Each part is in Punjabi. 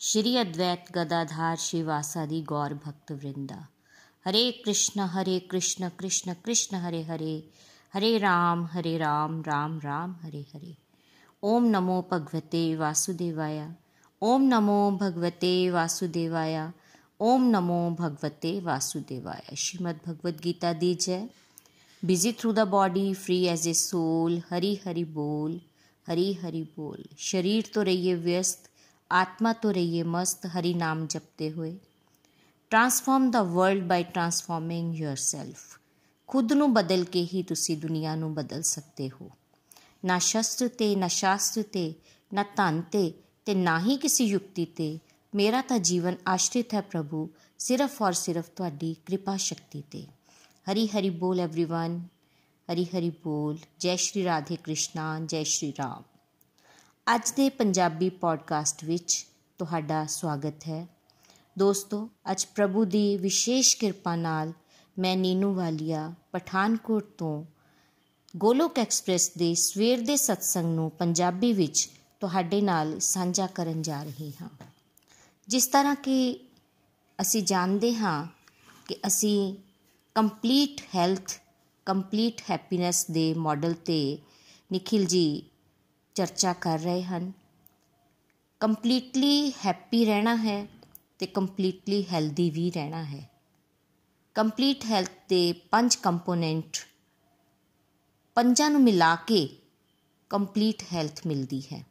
श्री अद्वैत गदाधार श्रीवासादि गौर भक्त वृंदा। हरे कृष्ण हरे कृष्ण कृष्ण कृष्ण, हरे हरे। हरे राम हरे राम राम राम, हरे हरे। ओम नमो भगवते वासुदेवाय। ओम नमो भगवते वासुदेवाय। ओम नमो भगवते वासुदेवाय। श्रीमद् भगवद गीता दी जय। Busy through the body free as a soul Hari Hari बोल, हरी हरि बोल। शरीर तो रहिए व्यस्त। आत्मा तो रहिए मस्त हरि नाम जपते हुए transform the world by transforming yourself ਖੁਦ ਨੂੰ ਬਦਲ ਕੇ ਹੀ ਤੁਸੀਂ ਦੁਨੀਆ ਨੂੰ ਬਦਲ ਸਕਦੇ ਹੋ ਨਾ ਸ਼ਸਤਰ ਤੇ ਨਾ ਸ਼ਾਸਤਰ ਤੇ ਨਾ ਧਨ ਤੇ ਤੇ ਨਾ ਹੀ ਕਿਸੇ ਯੁਕਤੀ ਤੇ ਮੇਰਾ ਤਾਂ ਜੀਵਨ ਆਸ਼ਰਿਤ ਹੈ ਪ੍ਰਭੂ ਸਿਰਫ ਔਰ ਸਿਰਫ ਤੁਹਾਡੀ ਕਿਰਪਾ ਸ਼ਕਤੀ ਤੇ ਹਰੀ ਹਰੀ ਬੋਲ एवरीवन ਹਰੀ ਹਰੀ ਬੋਲ ਜੈ ਸ਼੍ਰੀ ਰਾਧੇ ਕ੍ਰਿਸ਼ਨਾ ਜੈ ਸ਼੍ਰੀ ਰਾਮ ਅੱਜ ਦੇ ਪੰਜਾਬੀ ਪੋਡਕਾਸਟ ਵਿੱਚ ਤੁਹਾਡਾ ਸਵਾਗਤ ਹੈ। ਦੋਸਤੋ, ਅੱਜ ਪ੍ਰਭੂ ਦੀ ਵਿਸ਼ੇਸ਼ ਕਿਰਪਾ ਨਾਲ ਮੈਂ ਨੀਨੂ ਵਾਲੀਆ ਪਠਾਨਕੋਟ ਤੋਂ ਗੋਲੋਕ ਐਕਸਪ੍ਰੈਸ ਦੇ ਸਵੇਰ ਦੇ ਸਤਸੰਗ ਨੂੰ ਪੰਜਾਬੀ ਵਿੱਚ ਤੁਹਾਡੇ ਨਾਲ ਸਾਂਝਾ ਕਰਨ ਜਾ ਰਹੀ ਹਾਂ। ਜਿਸ ਤਰ੍ਹਾਂ ਕਿ ਅਸੀਂ ਜਾਣਦੇ ਹਾਂ ਕਿ ਅਸੀਂ ਕੰਪਲੀਟ ਹੈਲਥ ਕੰਪਲੀਟ ਹੈਪੀਨੈਸ ਦੇ ਮਾਡਲ ਤੇ ਨikhil ji ਚਰਚਾ ਕਰ ਰਹੇ ਹਨ। ਕੰਪਲੀਟਲੀ ਹੈਪੀ ਰਹਿਣਾ ਹੈ ਤੇ ਕੰਪਲੀਟਲੀ ਹੈਲਦੀ ਵੀ ਰਹਿਣਾ ਹੈ। ਕੰਪਲੀਟ ਹੈਲਥ ਦੇ ਪੰਜ ਕੰਪੋਨੈਂਟ ਪੰਜਾਂ ਨੂੰ ਮਿਲਾ ਕੇ ਕੰਪਲੀਟ ਹੈਲਥ ਮਿਲਦੀ ਹੈ।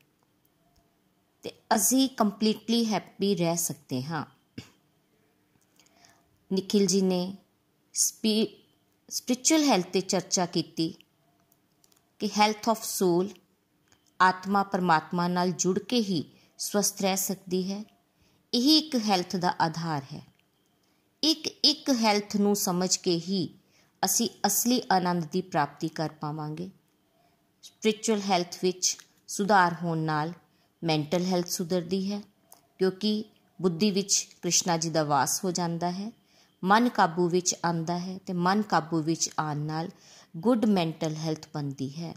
ਤੇ ਅਸੀਂ ਕੰਪਲੀਟਲੀ ਹੈਪੀ ਰਹਿ ਸਕਦੇ ਹਾਂ। ਨikhil ji ਨੇ ਸਪੀ ਸਪਿਰਚੁਅਲ ਹੈਲਥ ਤੇ ਚਰਚਾ ਕੀਤੀ ਕਿ ਹੈਲਥ ਆਫ ਸੋਲ ਆਤਮਾ ਪਰਮਾਤਮਾ ਨਾਲ ਜੁੜ ਕੇ ਹੀ ਸਵਸਥ ਰਹਿ ਸਕਦੀ ਹੈ। ਇਹ ਇੱਕ ਹੈਲਥ ਦਾ ਆਧਾਰ ਹੈ। ਇੱਕ ਇੱਕ ਹੈਲਥ ਨੂੰ ਸਮਝ ਕੇ ਹੀ ਅਸੀਂ ਅਸਲੀ ਆਨੰਦ ਦੀ ਪ੍ਰਾਪਤੀ ਕਰ ਪਾਵਾਂਗੇ। ਸਪਿਰਚੁਅਲ ਹੈਲਥ ਵਿੱਚ ਸੁਧਾਰ ਹੋਣ ਨਾਲ ਮੈਂਟਲ ਹੈਲਥ ਸੁਧਰਦੀ ਹੈ, ਕਿਉਂਕਿ ਬੁੱਧੀ ਵਿੱਚ ਕ੍ਰਿਸ਼ਨਾ ਜੀ ਦਾ ਵਾਸ ਹੋ ਜਾਂਦਾ ਹੈ, ਮਨ ਕਾਬੂ ਵਿੱਚ ਆਂਦਾ ਹੈ ਤੇ ਮਨ ਕਾਬੂ ਵਿੱਚ ਆਉਣ ਨਾਲ ਗੁੱਡ ਮੈਂਟਲ ਹੈਲਥ ਬਣਦੀ ਹੈ।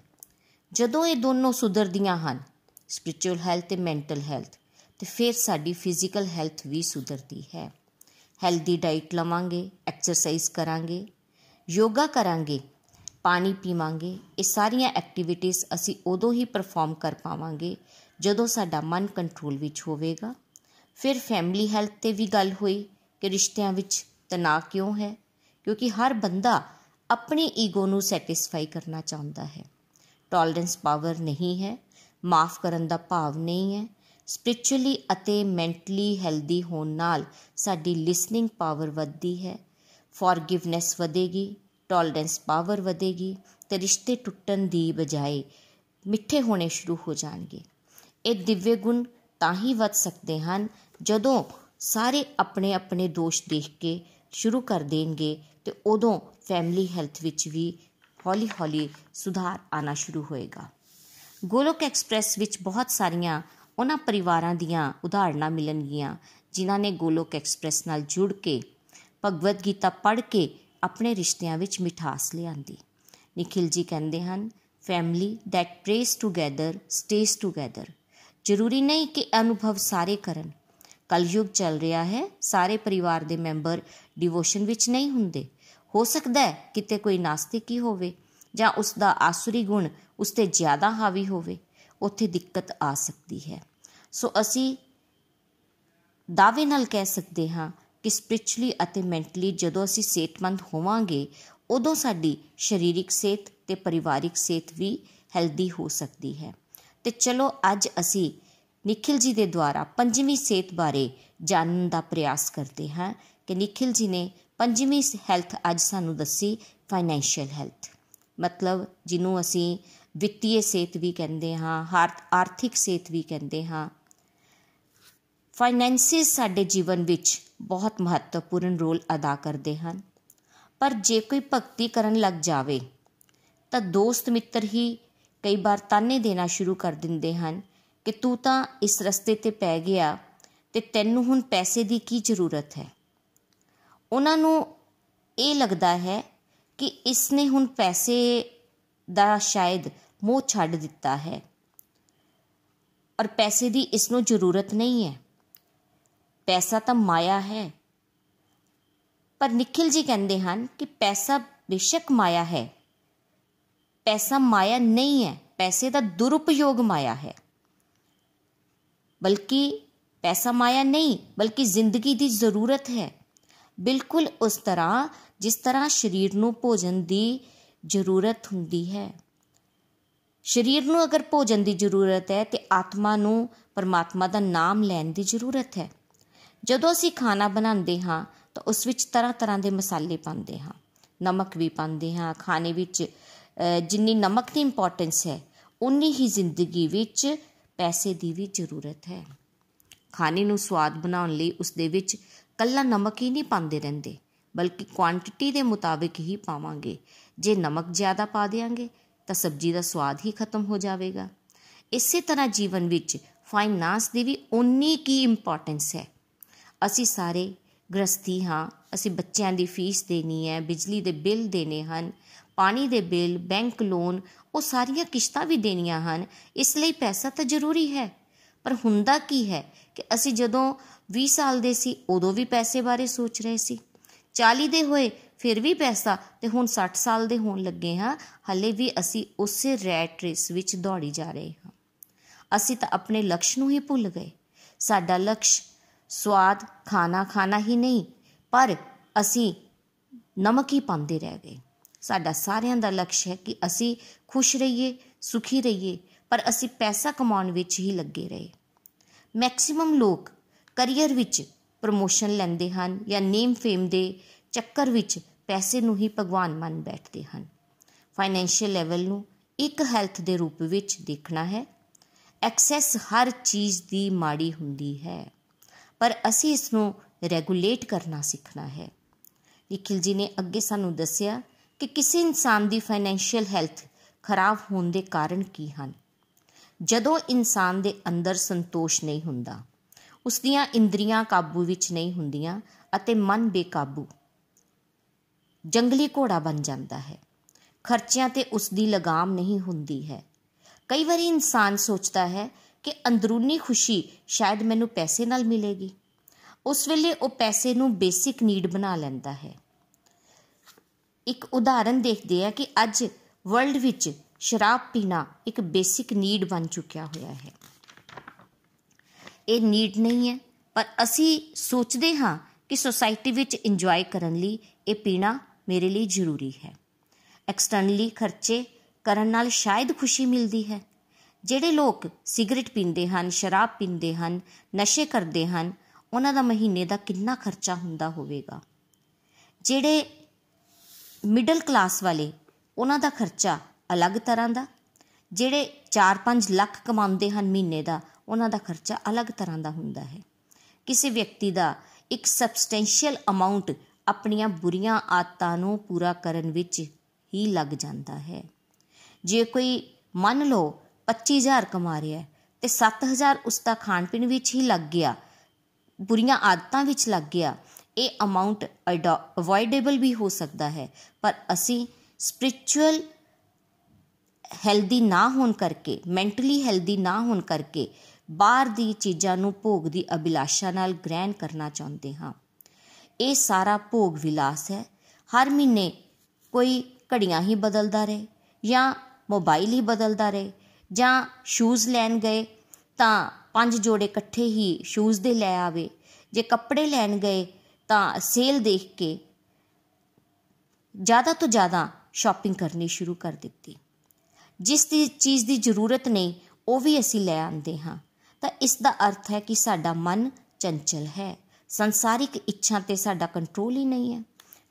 ਜਦੋਂ ਇਹ ਦੋਨੋਂ ਸੁਧਰਦੀਆਂ ਹਨ ਸਪਿਰਚੁਅਲ ਹੈਲਥ ਤੇ ਮੈਂਟਲ ਹੈਲਥ ਤੇ ਫਿਰ ਸਾਡੀ ਫਿਜ਼ੀਕਲ ਹੈਲਥ ਵੀ ਸੁਧਰਦੀ ਹੈ। ਹੈਲਦੀ ਡਾਈਟ ਲਵਾਂਗੇ ਐਕਸਰਸਾਈਜ਼ ਕਰਾਂਗੇ ਯੋਗਾ ਕਰਾਂਗੇ, ਪਾਣੀ ਪੀਵਾਂਗੇ, ਇਹ ਸਾਰੀਆਂ ਐਕਟੀਵਿਟੀਜ਼ ਅਸੀਂ ਉਦੋਂ ਹੀ ਪਰਫਾਰਮ ਕਰ ਪਾਵਾਂਗੇ ਜਦੋਂ ਸਾਡਾ ਮਨ ਕੰਟਰੋਲ ਵਿੱਚ ਹੋਵੇਗਾ। ਫਿਰ ਫੈਮਿਲੀ ਹੈਲਥ ਤੇ ਵੀ ਗੱਲ ਹੋਈ ਕਿ ਰਿਸ਼ਤਿਆਂ ਵਿੱਚ ਤਣਾਅ ਕਿਉਂ ਹੈ, ਕਿਉਂਕਿ ਹਰ ਬੰਦਾ ਆਪਣੀ ਈਗੋ ਨੂੰ ਸੈਟੀਸਫਾਈ ਕਰਨਾ ਚਾਹੁੰਦਾ ਹੈ। ਟੋਲਰੈਂਸ ਪਾਵਰ ਨਹੀਂ ਹੈ, ਮਾਫ ਕਰਨ ਦਾ ਭਾਵ ਨਹੀਂ ਹੈ। ਸਪਿਰਚੁਅਲੀ ਅਤੇ ਮੈਂਟਲੀ ਹੈਲਦੀ ਹੋਣ ਨਾਲ ਸਾਡੀ ਲਿਸਨਿੰਗ ਪਾਵਰ ਵੱਧਦੀ ਹੈ। ਫੋਰਗਿਵਨੈਸ ਵਧੇਗੀ ਟੋਲਰੈਂਸ ਪਾਵਰ ਵਧੇਗੀ ਤੇ ਰਿਸ਼ਤੇ ਟੁੱਟਣ ਦੀ ਬਜਾਏ ਮਿੱਠੇ ਹੋਣੇ ਸ਼ੁਰੂ ਹੋ ਜਾਣਗੇ। ਇਹ ਦਿਵਯ ਗੁਣ ਤਾਂ ਹੀ ਵੱਧ ਸਕਦੇ ਹਨ ਜਦੋਂ ਸਾਰੇ ਆਪਣੇ ਆਪਣੇ ਦੋਸ਼ ਦੇਖ ਕੇ ਸ਼ੁਰੂ ਕਰ ਦੇਣਗੇ ਤੇ ਉਦੋਂ ਫੈਮਿਲੀ ਹੈਲਥ ਵਿੱਚ ਵੀ ਹੌਲੀ-ਹੌਲੀ ਸੁਧਾਰ ਆਣਾ ਸ਼ੁਰੂ ਹੋਏਗਾ। ਗੋਲੋਕ ਐਕਸਪ੍ਰੈਸ ਵਿੱਚ ਬਹੁਤ ਸਾਰੀਆਂ ਉਹਨਾਂ ਪਰਿਵਾਰਾਂ ਦੀਆਂ ਉਦਾਹਰਨਾਂ ਮਿਲਣਗੀਆਂ, ਜਿਨ੍ਹਾਂ ਨੇ ਗੋਲੋਕ ਐਕਸਪ੍ਰੈਸ ਨਾਲ ਜੁੜ ਕੇ ਭਗਵਦ ਗੀਤਾ ਪੜ੍ਹ ਕੇ ਆਪਣੇ ਰਿਸ਼ਤਿਆਂ ਵਿੱਚ ਮਿਠਾਸ ਲਿਆਂਦੀ। ਨikhil ji ਕਹਿੰਦੇ ਹਨ family that prays together stays together ਜ਼ਰੂਰੀ ਨਹੀਂ ਕਿ ਅਨੁਭਵ ਸਾਰੇ ਕਰਨ। ਕਲਯੁਗ ਚੱਲ ਰਿਹਾ ਹੈ, ਸਾਰੇ ਪਰਿਵਾਰ ਦੇ ਮੈਂਬਰ ਡਿਵੋਸ਼ਨ ਵਿੱਚ ਨਹੀਂ ਹੁੰਦੇ। ਹੋ ਸਕਦਾ ਹੈ ਕਿਤੇ ਕੋਈ ਨਾਸਤਿਕ ਹੀ ਹੋਵੇ। ਜਾਂ ਉਸ ਦਾ ਆਸੁਰੀ ਗੁਣ ਉਸ ਤੇ ਜ਼ਿਆਦਾ ਹਾਵੀ ਹੋਵੇ, ਉੱਥੇ ਦਿੱਕਤ ਆ ਸਕਦੀ ਹੈ। ਸੋ ਅਸੀਂ ਦਾਅਵੇ ਨਾਲ ਕਹਿ ਸਕਦੇ ਹਾਂ ਕਿ ਸਪਿਰਚੁਅਲੀ ਅਤੇ ਮੈਂਟਲੀ ਜਦੋਂ ਅਸੀਂ ਸਿਹਤਮੰਦ ਹੋਵਾਂਗੇ, ਉਦੋਂ ਸਾਡੀ ਸਰੀਰਕ ਸਿਹਤ ਤੇ ਪਰਿਵਾਰਿਕ ਸਿਹਤ ਵੀ ਹੈਲਦੀ ਹੋ ਸਕਦੀ ਹੈ। ਤੇ ਚਲੋ ਅੱਜ ਅਸੀਂ ਨikhil ji ਦੇ ਦੁਆਰਾ ਪੰਜਵੀਂ ਸਿਹਤ ਬਾਰੇ ਜਾਣਨ ਦਾ ਪ੍ਰਯਾਸ ਕਰਦੇ ਹਾਂ ਕਿ ਨikhil ji ਨੇ ਪੰਜਵੀਂ ਹੈਲਥ ਅੱਜ ਸਾਨੂੰ ਦੱਸੀ ਫਾਈਨੈਂਸ਼ੀਅਲ ਹੈਲਥ ਮਤਲਬ ਜਿਹਨੂੰ ਅਸੀਂ ਵਿੱਤੀ ਸਿਹਤ ਵੀ ਕਹਿੰਦੇ ਹਾਂ ਆਰਥਿਕ ਸਿਹਤ ਵੀ ਕਹਿੰਦੇ ਹਾਂ। ਫਾਈਨੈਂਸਿਸ ਸਾਡੇ ਜੀਵਨ ਵਿੱਚ ਬਹੁਤ ਮਹੱਤਵਪੂਰਨ ਰੋਲ ਅਦਾ ਕਰਦੇ ਹਨ। ਪਰ ਜੇ ਕੋਈ ਭਗਤੀ ਕਰਨ ਲੱਗ ਜਾਵੇ, ਤਾਂ ਦੋਸਤ ਮਿੱਤਰ ਹੀ ਕਈ ਵਾਰ ਤਾਨੇ ਦੇਣਾ ਸ਼ੁਰੂ ਕਰ ਦਿੰਦੇ ਹਨ ਕਿ ਤੂੰ ਤਾਂ ਇਸ ਰਸਤੇ ਤੇ ਪੈ ਗਿਆ ਤੇ ਤੈਨੂੰ ਹੁਣ ਪੈਸੇ ਦੀ ਕੀ ਜ਼ਰੂਰਤ ਹੈ। ਉਹਨਾਂ ਨੂੰ ਇਹ ਲੱਗਦਾ ਹੈ ਕਿ ਇਸ ਨੇ ਹੁਣ ਪੈਸੇ ਦਾ ਸ਼ਾਇਦ ਮੋਹ ਛੱਡ ਦਿੱਤਾ ਹੈ ਔਰ ਪੈਸੇ ਦੀ ਇਸ ਨੂੰ ਜ਼ਰੂਰਤ ਨਹੀਂ ਹੈ। ਪੈਸਾ ਤਾਂ ਮਾਇਆ ਹੈ। ਪਰ ਨikhil ji ਕਹਿੰਦੇ ਹਨ ਕਿ ਪੈਸਾ ਬੇਸ਼ੱਕ ਮਾਇਆ ਹੈ। ਪੈਸਾ ਮਾਇਆ ਨਹੀਂ ਹੈ, ਪੈਸੇ ਦਾ ਦੁਰਉਪਯੋਗ ਮਾਇਆ ਹੈ। ਬਲਕਿ ਪੈਸਾ ਮਾਇਆ ਨਹੀਂ, ਬਲਕਿ ਜ਼ਿੰਦਗੀ ਦੀ ਜ਼ਰੂਰਤ ਹੈ। ਬਿਲਕੁਲ ਉਸ ਤਰ੍ਹਾਂ ਜਿਸ ਤਰ੍ਹਾਂ ਸਰੀਰ ਨੂੰ ਭੋਜਨ ਦੀ ਜ਼ਰੂਰਤ ਹੁੰਦੀ ਹੈ। ਸਰੀਰ ਨੂੰ ਅਗਰ ਭੋਜਨ ਦੀ ਜ਼ਰੂਰਤ ਹੈ, ਤੇ ਆਤਮਾ ਨੂੰ ਪਰਮਾਤਮਾ ਦਾ ਨਾਮ ਲੈਣ ਦੀ ਜ਼ਰੂਰਤ ਹੈ। ਜਦੋਂ ਅਸੀਂ ਖਾਣਾ ਬਣਾਉਂਦੇ ਹਾਂ, ਤਾਂ ਉਸ ਵਿੱਚ ਤਰ੍ਹਾਂ ਤਰ੍ਹਾਂ ਦੇ ਮਸਾਲੇ ਪਾਉਂਦੇ ਹਾਂ। ਨਮਕ ਵੀ ਪਾਉਂਦੇ ਹਾਂ। ਖਾਣੇ ਵਿੱਚ ਜਿੰਨੀ ਨਮਕ ਦੀ ਇੰਪੋਰਟੈਂਸ ਹੈ, ਉਨੀ ਹੀ ਜ਼ਿੰਦਗੀ ਵਿੱਚ ਪੈਸੇ ਦੀ ਵੀ ਜ਼ਰੂਰਤ ਹੈ। ਖਾਣੇ ਨੂੰ ਸਵਾਦ ਬਣਾਉਣ ਲਈ ਉਸ ਦੇ ਵਿੱਚ ਕੱਲਾ ਨਮਕ ਹੀ ਨਹੀਂ ਪਾਉਂਦੇ ਰਹਿੰਦੇ। ਬਲਕਿ ਕੁਆਂਟੀਟੀ ਦੇ ਮੁਤਾਬਿਕ ਹੀ ਪਾਵਾਂਗੇ। ਜੇ ਨਮਕ ਜ਼ਿਆਦਾ ਪਾ ਦੇਾਂਗੇ ਤਾਂ ਸਬਜ਼ੀ ਦਾ ਸਵਾਦ ਹੀ ਖਤਮ ਹੋ ਜਾਵੇਗਾ। ਇਸੇ ਤਰ੍ਹਾਂ ਜੀਵਨ ਵਿੱਚ ਫਾਈਨਾਂਸ ਦੀ ਵੀ ਉਨੀ ਕੀ ਇੰਪੋਰਟੈਂਸ ਹੈ। ਅਸੀਂ ਸਾਰੇ ਗ੍ਰਸਤੀ ਹਾਂ, ਅਸੀਂ ਬੱਚਿਆਂ ਦੀ ਫੀਸ ਦੇਣੀ ਹੈ, ਬਿਜਲੀ ਦੇ ਬਿੱਲ ਦੇਣੇ ਹਨ, ਪਾਣੀ ਦੇ ਬਿੱਲ ਬੈਂਕ ਲੋਨ ਉਹ ਸਾਰੀਆਂ ਕਿਸ਼ਤਾਂ ਵੀ ਦੇਣੀਆਂ ਹਨ। ਇਸ ਲਈ ਪੈਸਾ ਤਾਂ ਜ਼ਰੂਰੀ ਹੈ। ਪਰ ਹੁੰਦਾ ਕੀ ਹੈ ਕਿ ਅਸੀਂ ਜਦੋਂ 20 ਸਾਲ ਦੇ ਸੀ, ਉਦੋਂ ਵੀ ਪੈਸੇ ਬਾਰੇ ਸੋਚ ਰਹੇ ਸੀ। 40 ਦੇ ਹੋਏ, ਫਿਰ ਵੀ ਪੈਸਾ, ਤੇ ਹੁਣ 60 ਸਾਲ ਦੇ ਹੋਣ ਲੱਗੇ ਹਾਂ। ਹੱਲੇ ਵੀ ਅਸੀਂ ਉਸੇ ਰੈਟ ਰੇਸ ਵਿੱਚ ਦੌੜੀ ਜਾ ਰਹੇ ਹਾਂ। ਅਸੀਂ ਤਾਂ ਆਪਣੇ ਲਕਸ਼ ਨੂੰ ਹੀ ਭੁੱਲ ਗਏ। ਸਾਡਾ ਲਕਸ਼ ਸਵਾਦ ਖਾਣਾ ਖਾਣਾ ਹੀ ਨਹੀਂ, ਪਰ ਅਸੀਂ ਨਮਕ ਹੀ ਪਾਉਂਦੇ ਰਹਿ ਗਏ। ਸਾਡਾ ਸਾਰਿਆਂ ਦਾ ਲਕਸ਼ ਹੈ ਕਿ ਅਸੀਂ ਖੁਸ਼ ਰਹੀਏ, ਸੁਖੀ ਰਹੀਏ, ਪਰ ਅਸੀਂ ਪੈਸਾ ਕਮਾਉਣ ਵਿੱਚ ਹੀ ਲੱਗੇ ਰਹੇ। ਮੈਕਸਿਮਮ ਲੋਕ ਕੈਰੀਅਰ ਵਿੱਚ ਪ੍ਰਮੋਸ਼ਨ ਲੈਂਦੇ ਹਨ ਜਾਂ ਨੇਮ ਫੇਮ ਦੇ ਚੱਕਰ ਵਿੱਚ ਪੈਸੇ ਨੂੰ ਹੀ ਭਗਵਾਨ ਮੰਨ ਬੈਠਦੇ ਹਨ। ਫਾਈਨੈਂਸ਼ੀਅਲ ਲੈਵਲ ਨੂੰ ਇੱਕ ਹੈਲਥ ਦੇ ਰੂਪ ਵਿੱਚ ਦੇਖਣਾ ਹੈ। ਐਕਸੈਸ ਹਰ ਚੀਜ਼ ਦੀ ਮਾੜੀ ਹੁੰਦੀ ਹੈ, ਪਰ ਅਸੀਂ ਇਸ ਨੂੰ ਰੈਗੂਲੇਟ ਕਰਨਾ ਸਿੱਖਣਾ ਹੈ। ਨikhil ji ਨੇ ਅੱਗੇ ਸਾਨੂੰ ਦੱਸਿਆ ਕਿ ਕਿਸੇ ਇਨਸਾਨ ਦੀ ਫਾਈਨੈਂਸ਼ੀਅਲ ਹੈਲਥ ਖਰਾਬ ਹੋਣ ਦੇ ਕਾਰਨ ਕੀ ਹਨ। ਜਦੋਂ ਇਨਸਾਨ ਦੇ ਅੰਦਰ ਸੰਤੋਸ਼ ਨਹੀਂ ਹੁੰਦਾ ਉਸ ਦੀਆਂ ਇੰਦਰੀਆਂ ਕਾਬੂ ਵਿੱਚ ਨਹੀਂ ਹੁੰਦੀਆਂ ਅਤੇ ਮਨ ਬੇਕਾਬੂ। ਜੰਗਲੀ ਘੋੜਾ ਬਣ ਜਾਂਦਾ ਹੈ। ਖਰਚਿਆਂ ਤੇ ਉਸ ਦੀ ਲਗਾਮ ਨਹੀਂ ਹੁੰਦੀ ਹੈ। ਕਈ ਵਾਰੀ ਇਨਸਾਨ ਸੋਚਦਾ ਹੈ ਕਿ ਅੰਦਰੂਨੀ ਖੁਸ਼ੀ ਸ਼ਾਇਦ ਮੈਨੂੰ ਪੈਸੇ ਨਾਲ ਮਿਲੇਗੀ। ਉਸ ਵੇਲੇ ਉਹ ਪੈਸੇ ਨੂੰ ਬੇਸਿਕ ਨੀਡ ਬਣਾ ਲੈਂਦਾ ਹੈ। ਇੱਕ ਉਦਾਹਰਨ ਦੇਖਦੇ ਆ ਕਿ ਅੱਜ ਵਰਲਡ ਵਿੱਚ ਸ਼ਰਾਬ ਪੀਣਾ ਇੱਕ ਬੇਸਿਕ ਨੀਡ ਬਣ ਚੁੱਕਿਆ ਹੋਇਆ ਹੈ। ਇਹ ਨੀਡ ਨਹੀਂ ਹੈ। ਪਰ ਅਸੀਂ ਸੋਚਦੇ ਹਾਂ ਕਿ ਸੋਸਾਇਟੀ ਵਿੱਚ ਇੰਜੋਏ ਕਰਨ ਲਈ ਇਹ ਪੀਣਾ ਮੇਰੇ ਲਈ ਜ਼ਰੂਰੀ ਹੈ। ਐਕਸਟਰਨਲੀ ਖਰਚੇ ਕਰਨ ਨਾਲ ਸ਼ਾਇਦ ਖੁਸ਼ੀ ਮਿਲਦੀ ਹੈ। ਜਿਹੜੇ ਲੋਕ ਸਿਗਰਟ ਪੀਂਦੇ ਹਨ, ਸ਼ਰਾਬ ਪੀਂਦੇ ਹਨ, ਨਸ਼ੇ ਕਰਦੇ ਹਨ, ਉਹਨਾਂ ਦਾ ਮਹੀਨੇ ਦਾ ਕਿੰਨਾ ਖਰਚਾ ਹੁੰਦਾ ਹੋਵੇਗਾ। ਜਿਹੜੇ ਮਿਡਲ ਕਲਾਸ ਵਾਲੇ, ਉਹਨਾਂ ਦਾ ਖਰਚਾ ਅਲੱਗ ਤਰ੍ਹਾਂ ਦਾ। ਜਿਹੜੇ 4-5 ਲੱਖ ਕਮਾਉਂਦੇ ਹਨ ਮਹੀਨੇ ਦਾ ਉਹਨਾਂ ਦਾ ਖਰਚਾ ਅਲੱਗ ਤਰ੍ਹਾਂ ਦਾ ਹੁੰਦਾ ਹੈ। ਕਿਸੇ ਵਿਅਕਤੀ ਦਾ ਇੱਕ ਸਬਸਟੈਂਸ਼ੀਅਲ ਅਮਾਉਂਟ ਆਪਣੀਆਂ ਬੁਰੀਆਂ ਆਦਤਾਂ ਨੂੰ ਪੂਰਾ ਕਰਨ ਵਿੱਚ ਹੀ ਲੱਗ ਜਾਂਦਾ ਹੈ। ਜੇ ਕੋਈ ਮੰਨ ਲਓ 25000 ਕਮਾ ਰਿਹਾ ਹੈ ਤੇ 7000 ਉਸ ਦਾ ਖਾਣ ਪੀਣ ਵਿੱਚ ਹੀ ਲੱਗ ਗਿਆ, ਬੁਰੀਆਂ ਆਦਤਾਂ ਵਿੱਚ ਲੱਗ ਗਿਆ, ਇਹ ਅਮਾਉਂਟ ਅਵੋਇਡੇਬਲ ਵੀ ਹੋ ਸਕਦਾ ਹੈ। ਪਰ ਅਸੀਂ ਸਪਿਰਚੁਅਲ ਹੈਲਦੀ ਨਾ ਹੋਣ ਕਰਕੇ ਮੈਂਟਲੀ ਹੈਲਦੀ ਨਾ ਹੋਣ ਕਰਕੇ ਬਾਹਰ ਦੀ ਚੀਜ਼ਾਂ ਨੂੰ ਭੋਗ ਦੀ ਅਭਿਲਾਸ਼ਾ ਨਾਲ ਗ੍ਰਹਿਣ ਕਰਨਾ ਚਾਹੁੰਦੇ ਹਾਂ। ਇਹ ਸਾਰਾ ਭੋਗ ਵਿਲਾਸ ਹੈ। ਹਰ ਮਹੀਨੇ ਕੋਈ ਘੜੀਆਂ ਹੀ ਬਦਲਦਾ ਰਹੇ ਜਾਂ ਮੋਬਾਈਲ ਹੀ ਬਦਲਦਾ ਰਹੇ ਜਾਂ ਸ਼ੂਜ਼ ਲੈਣ ਗਏ ਤਾਂ ਪੰਜ ਜੋੜੇ ਇਕੱਠੇ ਹੀ ਸ਼ੂਜ਼ ਦੇ ਲੈ ਆਵੇ। ਜੇ ਕੱਪੜੇ ਲੈਣ ਗਏ ਤਾਂ ਸੇਲ ਦੇਖ ਕੇ ਜ਼ਿਆਦਾ ਤੋਂ ਜ਼ਿਆਦਾ ਸ਼ਾਪਿੰਗ ਕਰਨੀ ਸ਼ੁਰੂ ਕਰ ਦਿੱਤੀ। ਜਿਸ ਦੀ ਚੀਜ਼ ਦੀ ਜ਼ਰੂਰਤ ਨਹੀਂ ਉਹ ਵੀ ਅਸੀਂ ਲੈ ਆਉਂਦੇ ਹਾਂ। ਤਾਂ ਇਸ ਦਾ ਅਰਥ ਹੈ ਕਿ ਸਾਡਾ ਮਨ ਚੰਚਲ ਹੈ। ਸੰਸਾਰਿਕ ਇੱਛਾ ਤੇ ਸਾਡਾ ਕੰਟਰੋਲ ਹੀ ਨਹੀਂ ਹੈ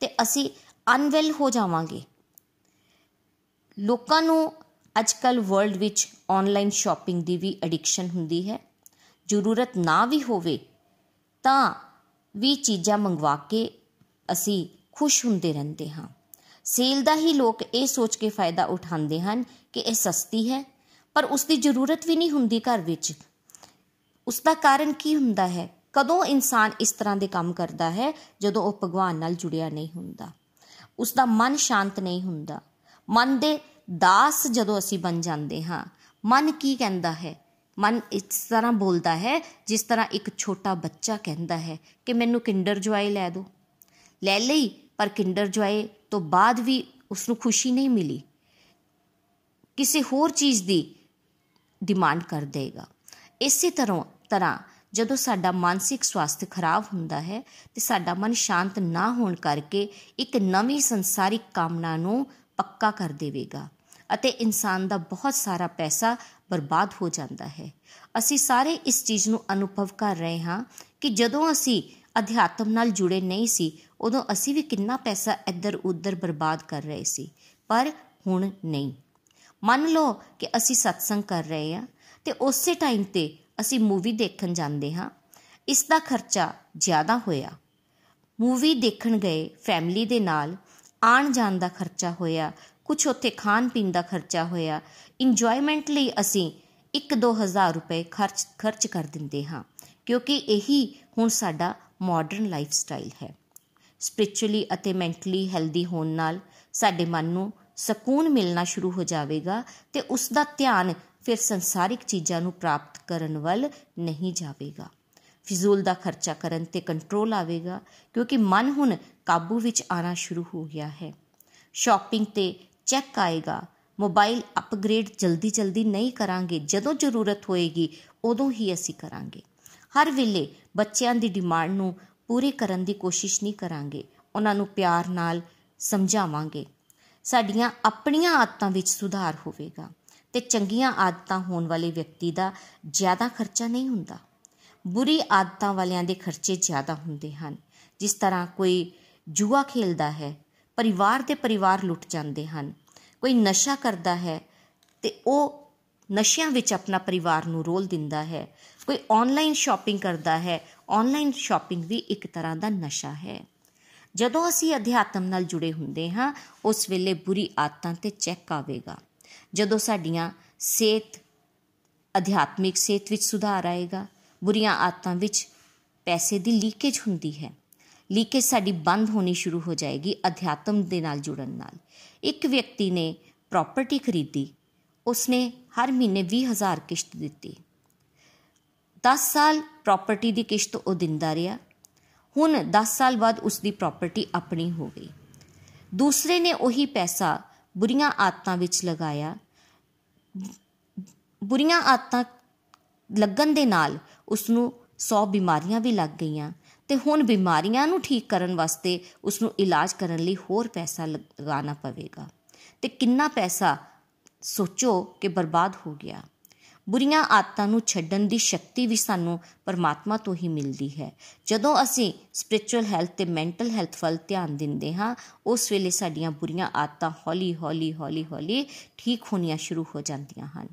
ਤੇ ਅਸੀਂ ਅਨਵੈਲ ਹੋ ਜਾਵਾਂਗੇ। ਲੋਕਾਂ ਨੂੰ ਅੱਜਕੱਲ ਵਰਲਡ ਵਿੱਚ ਆਨਲਾਈਨ ਸ਼ਾਪਿੰਗ ਦੀ ਵੀ ਐਡਿਕਸ਼ਨ ਹੁੰਦੀ ਹੈ। ਜ਼ਰੂਰਤ ਨਾ ਵੀ ਹੋਵੇ ਤਾਂ ਵੀ ਚੀਜ਼ਾਂ ਮੰਗਵਾ ਕੇ ਅਸੀਂ ਖੁਸ਼ ਹੁੰਦੇ ਰਹਿੰਦੇ ਹਾਂ। ਸੇਲ ਦਾ ਹੀ ਲੋਕ ਇਹ ਸੋਚ ਕੇ ਫਾਇਦਾ ਉਠਾਉਂਦੇ ਹਨ ਕਿ ਇਹ ਸਸਤੀ ਹੈ, ਪਰ ਉਸ ਦੀ ਜ਼ਰੂਰਤ ਵੀ ਨਹੀਂ ਹੁੰਦੀ ਘਰ ਵਿੱਚ। ਉਸ ਦਾ ਕਾਰਨ ਕੀ ਹੁੰਦਾ ਹੈ? ਕਦੋਂ ਇਨਸਾਨ ਇਸ ਤਰ੍ਹਾਂ ਦੇ ਕੰਮ ਕਰਦਾ ਹੈ ਜਦੋਂ ਉਹ ਭਗਵਾਨ ਨਾਲ ਜੁੜਿਆ ਨਹੀਂ ਹੁੰਦਾ? ਉਸ ਦਾ ਮਨ ਸ਼ਾਂਤ ਨਹੀਂ ਹੁੰਦਾ। ਮਨ ਦੇ ਦਾਸ ਜਦੋਂ ਅਸੀਂ ਬਣ ਜਾਂਦੇ ਹਾਂ, ਮਨ ਕੀ ਕਹਿੰਦਾ ਹੈ? ਮਨ ਇਸ ਤਰ੍ਹਾਂ ਬੋਲਦਾ ਹੈ ਜਿਸ ਤਰ੍ਹਾਂ ਇੱਕ ਛੋਟਾ ਬੱਚਾ ਕਹਿੰਦਾ ਹੈ ਕਿ ਮੈਨੂੰ ਕਿੰਡਰ ਜੁਆਏ ਲੈ ਦਿਓ। ਲੈ ਲਈ, ਪਰ ਕਿੰਡਰ ਜੁਆਏ ਤੋਂ ਬਾਅਦ ਵੀ ਉਸ ਨੂੰ ਖੁਸ਼ੀ ਨਹੀਂ ਮਿਲੀ। ਕਿਸੇ ਹੋਰ ਚੀਜ਼ ਦੀ ਡਿਮਾਂਡ ਕਰ ਦੇਗਾ। ਇਸੇ ਤਰ੍ਹਾਂ ਤਰ੍ਹਾਂ ਜਦੋਂ ਸਾਡਾ ਮਾਨਸਿਕ ਸਵਾਸਥ ਖਰਾਬ ਹੁੰਦਾ ਹੈ ਤੇ ਸਾਡਾ ਮਨ ਸ਼ਾਂਤ ਨਾ ਹੋਣ ਕਰਕੇ ਇੱਕ ਨਵੀਂ ਸੰਸਾਰਿਕ ਕਾਮਨਾ ਨੂੰ ਪੱਕਾ ਕਰ ਦੇਵੇਗਾ ਅਤੇ ਇਨਸਾਨ ਦਾ ਬਹੁਤ ਸਾਰਾ ਪੈਸਾ ਬਰਬਾਦ ਹੋ ਜਾਂਦਾ ਹੈ। ਅਸੀਂ ਸਾਰੇ ਇਸ ਚੀਜ਼ ਨੂੰ ਅਨੁਭਵ ਕਰ ਰਹੇ ਹਾਂ ਕਿ ਜਦੋਂ ਅਸੀਂ ਅਧਿਆਤਮ ਨਾਲ ਜੁੜੇ ਨਹੀਂ ਸੀ, ਉਦੋਂ ਅਸੀਂ ਵੀ ਕਿੰਨਾ ਪੈਸਾ ਇੱਧਰ ਉੱਧਰ ਬਰਬਾਦ ਕਰ ਰਹੇ ਸੀ, ਪਰ ਹੁਣ ਨਹੀਂ। ਮੰਨ ਲਓ ਕਿ ਅਸੀਂ ਸਤਸੰਗ ਕਰ ਰਹੇ ਹਾਂ ਤੇ ਉਸੇ ਟਾਈਮ ਤੇ ਅਸੀਂ ਮੂਵੀ ਦੇਖਣ ਜਾਂਦੇ ਹਾਂ, ਇਸ ਦਾ ਖਰਚਾ ਜ਼ਿਆਦਾ ਹੋਇਆ। ਮੂਵੀ ਦੇਖਣ ਗਏ ਫੈਮਿਲੀ ਦੇ ਨਾਲ, ਆਣ ਜਾਣ ਦਾ ਖਰਚਾ ਹੋਇਆ ਕੁਝ ਉੱਥੇ ਖਾਣ ਪੀਣ ਦਾ ਖਰਚਾ ਹੋਇਆ। ਇੰਜੋਇਮੈਂਟ ਲਈ ਅਸੀਂ 1-2000 ਰੁਪਏ ਖਰਚ ਖਰਚ ਕਰ ਦਿੰਦੇ ਹਾਂ, ਕਿਉਂਕਿ ਇਹੀ ਹੁਣ ਸਾਡਾ ਮਾਡਰਨ ਲਾਈਫ ਸਟਾਈਲ ਹੈ। ਸਪਿਰਚੁਅਲੀ ਅਤੇ ਮੈਂਟਲੀ ਹੈਲਦੀ ਹੋਣ ਨਾਲ ਸਾਡੇ ਮਨ ਨੂੰ ਸਕੂਨ ਮਿਲਣਾ ਸ਼ੁਰੂ ਹੋ ਜਾਵੇਗਾ ਤੇ ਉਸ ਦਾ ਧਿਆਨ ਫਿਰ ਸੰਸਾਰਿਕ ਚੀਜ਼ਾਂ ਨੂੰ ਪ੍ਰਾਪਤ ਕਰਨ ਵੱਲ ਨਹੀਂ ਜਾਵੇਗਾ। ਫਿਜ਼ੂਲ ਦਾ ਖਰਚਾ ਕਰਨ ਤੇ ਕੰਟਰੋਲ ਆਵੇਗਾ, ਕਿਉਂਕਿ ਮਨ ਹੁਣ ਕਾਬੂ ਵਿੱਚ ਆਣਾ ਸ਼ੁਰੂ ਹੋ ਗਿਆ ਹੈ। ਸ਼ਾਪਿੰਗ ਤੇ ਚੈੱਕ ਆਏਗਾ। ਮੋਬਾਈਲ ਅਪਗ੍ਰੇਡ ਜਲਦੀ ਜਲਦੀ ਨਹੀਂ ਕਰਾਂਗੇ। ਜਦੋਂ ਜ਼ਰੂਰਤ ਹੋਏਗੀ, ਉਦੋਂ ਹੀ ਅਸੀਂ ਕਰਾਂਗੇ। ਹਰ ਵੇਲੇ ਬੱਚਿਆਂ ਦੀ ਡਿਮਾਂਡ ਨੂੰ ਪੂਰੀ ਕਰਨ ਦੀ ਕੋਸ਼ਿਸ਼ ਨਹੀਂ ਕਰਾਂਗੇ। ਉਹਨਾਂ ਨੂੰ ਪਿਆਰ ਨਾਲ ਸਮਝਾਵਾਂਗੇ। ਸਾਡੀਆਂ ਆਪਣੀਆਂ ਆਦਤਾਂ ਵਿੱਚ ਸੁਧਾਰ ਹੋਵੇਗਾ। ਤੇ ਚੰਗੀਆਂ ਆਦਤਾਂ ਹੋਣ ਵਾਲੇ ਵਿਅਕਤੀ ਦਾ ਜ਼ਿਆਦਾ ਖਰਚਾ ਨਹੀਂ ਹੁੰਦਾ। ਬੁਰੀ ਆਦਤਾਂ ਵਾਲਿਆਂ ਦੇ ਖਰਚੇ ਜ਼ਿਆਦਾ ਹੁੰਦੇ ਹਨ। ਜਿਸ ਤਰ੍ਹਾਂ ਕੋਈ ਜੂਆ ਖੇਲਦਾ ਹੈ, ਪਰਿਵਾਰ ਦੇ ਪਰਿਵਾਰ ਲੁੱਟ ਜਾਂਦੇ ਹਨ। ਕੋਈ ਨਸ਼ਾ ਕਰਦਾ ਹੈ ਤੇ ਉਹ ਨਸ਼ਿਆਂ ਵਿੱਚ ਆਪਣਾ ਪਰਿਵਾਰ ਨੂੰ ਰੋਲ ਦਿੰਦਾ ਹੈ। ਕੋਈ ਆਨਲਾਈਨ ਸ਼ਾਪਿੰਗ ਕਰਦਾ ਹੈ ਆਨਲਾਈਨ ਸ਼ਾਪਿੰਗ ਵੀ ਇੱਕ ਤਰ੍ਹਾਂ ਦਾ ਨਸ਼ਾ ਹੈ। ਜਦੋਂ ਅਸੀਂ ਅਧਿਆਤਮ ਨਾਲ ਜੁੜੇ ਹੁੰਦੇ ਹਾਂ, ਉਸ ਵੇਲੇ ਬੁਰੀ ਆਦਤਾਂ ਤੇ ਚੈੱਕ ਆਵੇਗਾ। ਜਦੋਂ ਸਾਡੀਆਂ ਸਿਹਤ, ਅਧਿਆਤਮਿਕ ਸਿਹਤ ਵਿੱਚ ਸੁਧਾਰ ਆਏਗਾ, ਬੁਰੀਆਂ ਆਦਤਾਂ ਵਿੱਚ ਪੈਸੇ ਦੀ ਲੀਕੇਜ ਹੁੰਦੀ ਹੈ। ਲੀਕੇਜ ਸਾਡੀ ਬੰਦ ਹੋਣੀ ਸ਼ੁਰੂ ਹੋ ਜਾਏਗੀ ਅਧਿਆਤਮ ਦੇ ਨਾਲ ਜੁੜਨ ਨਾਲ। ਇੱਕ ਵਿਅਕਤੀ ਨੇ ਪ੍ਰਾਪਰਟੀ ਖਰੀਦੀ, ਉਸਨੇ ਹਰ ਮਹੀਨੇ 20000 ਕਿਸ਼ਤ ਦਿੱਤੀ। 10 ਸਾਲ ਪ੍ਰਾਪਰਟੀ ਦੀ ਕਿਸ਼ਤ ਉਹ ਦਿੰਦਾ ਰਿਹਾ। ਹੁਣ 10 ਸਾਲ ਬਾਅਦ ਉਸ ਦੀ ਪ੍ਰਾਪਰਟੀ ਆਪਣੀ ਹੋ ਗਈ। ਦੂਸਰੇ ਨੇ ਉਹੀ ਪੈਸਾ ਬੁਰੀਆਂ ਆਦਤਾਂ ਵਿੱਚ ਲਗਾਇਆ ਬੁਰੀਆਂ ਆਦਤਾਂ ਲੱਗਣ ਦੇ ਨਾਲ ਉਸ ਨੂੰ 100 ਬਿਮਾਰੀਆਂ ਵੀ ਲੱਗ ਗਈਆਂ ਤੇ ਹੁਣ ਬਿਮਾਰੀਆਂ ਨੂੰ ਠੀਕ ਕਰਨ ਵਾਸਤੇ ਉਸ ਨੂੰ ਇਲਾਜ ਕਰਨ ਲਈ ਹੋਰ ਪੈਸਾ ਲਗਾਉਣਾ ਪਵੇਗਾ। ਤੇ ਕਿੰਨਾ ਪੈਸਾ ਸੋਚੋ ਕਿ ਬਰਬਾਦ ਹੋ ਗਿਆ। ਬੁਰੀਆਂ ਆਦਤਾਂ ਨੂੰ ਛੱਡਣ ਦੀ ਸ਼ਕਤੀ ਵੀ ਸਾਨੂੰ ਪਰਮਾਤਮਾ ਤੋਂ ਹੀ ਮਿਲਦੀ ਹੈ। ਜਦੋਂ ਅਸੀਂ ਸਪਿਰਚੁਅਲ ਹੈਲਥ ਤੇ ਮੈਂਟਲ ਹੈਲਥ ਵੱਲ ਧਿਆਨ ਦਿੰਦੇ ਹਾਂ, ਉਸ ਵੇਲੇ ਸਾਡੀਆਂ ਬੁਰੀਆਂ ਆਦਤਾਂ ਹੌਲੀ ਹੌਲੀ ਹੌਲੀ ਹੌਲੀ ਠੀਕ ਹੋਣੀਆਂ ਸ਼ੁਰੂ ਹੋ ਜਾਂਦੀਆਂ ਹਨ।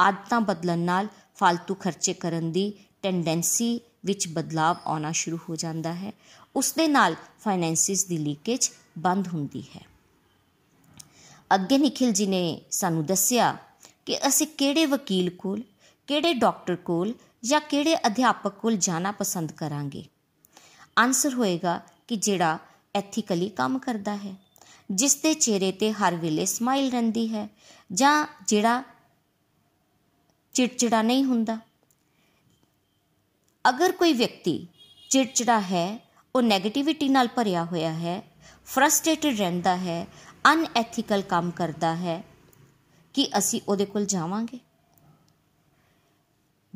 ਆਦਤਾਂ ਬਦਲਣ ਨਾਲ ਫालतू ਖਰਚੇ ਕਰਨ ਦੀ ਟੈਂਡੈਂਸੀ ਵਿੱਚ ਬਦਲਾਅ ਆਉਣਾ ਸ਼ੁਰੂ ਹੋ ਜਾਂਦਾ ਹੈ। ਉਸ ਦੇ ਨਾਲ ਫਾਈਨੈਂਸਿਸ ਦੀ ਲੀਕੇਜ ਬੰਦ ਹੁੰਦੀ ਹੈ। ਅੱਗੇ ਨikhil ji ਨੇ ਸਾਨੂੰ ਦੱਸਿਆ ਕਿ ਅਸੀਂ ਕਿਹੜੇ ਵਕੀਲ ਕੋਲ, ਕਿਹੜੇ ਡਾਕਟਰ ਕੋਲ ਜਾਂ ਕਿਹੜੇ ਅਧਿਆਪਕ ਕੋਲ ਜਾਣਾ ਪਸੰਦ ਕਰਾਂਗੇ? ਆਨਸਰ ਹੋਏਗਾ ਕਿ ਜਿਹੜਾ ਐਥੀਕਲੀ ਕੰਮ ਕਰਦਾ ਹੈ, ਜਿਸ ਦੇ ਚਿਹਰੇ ਤੇ ਹਰ ਵੇਲੇ ਸਮਾਈਲ ਰਹਿੰਦੀ ਹੈ ਜਾਂ ਜਿਹੜਾ ਚਿੜਚਿੜਾ ਨਹੀਂ ਹੁੰਦਾ। ਅਗਰ ਕੋਈ ਵਿਅਕਤੀ ਚਿੜਚਿੜਾ ਹੈ, ਉਹ 네ਗੇਟਿਵਿਟੀ ਨਾਲ ਭਰਿਆ ਹੋਇਆ ਹੈ ਫਰਸਟ੍ਰੇਟਡ ਰਹਿੰਦਾ ਹੈ ਅਨਐਥੀਕਲ ਕੰਮ ਕਰਦਾ ਹੈ ਕਿ ਅਸੀਂ ਉਹਦੇ ਕੋਲ ਜਾਵਾਂਗੇ?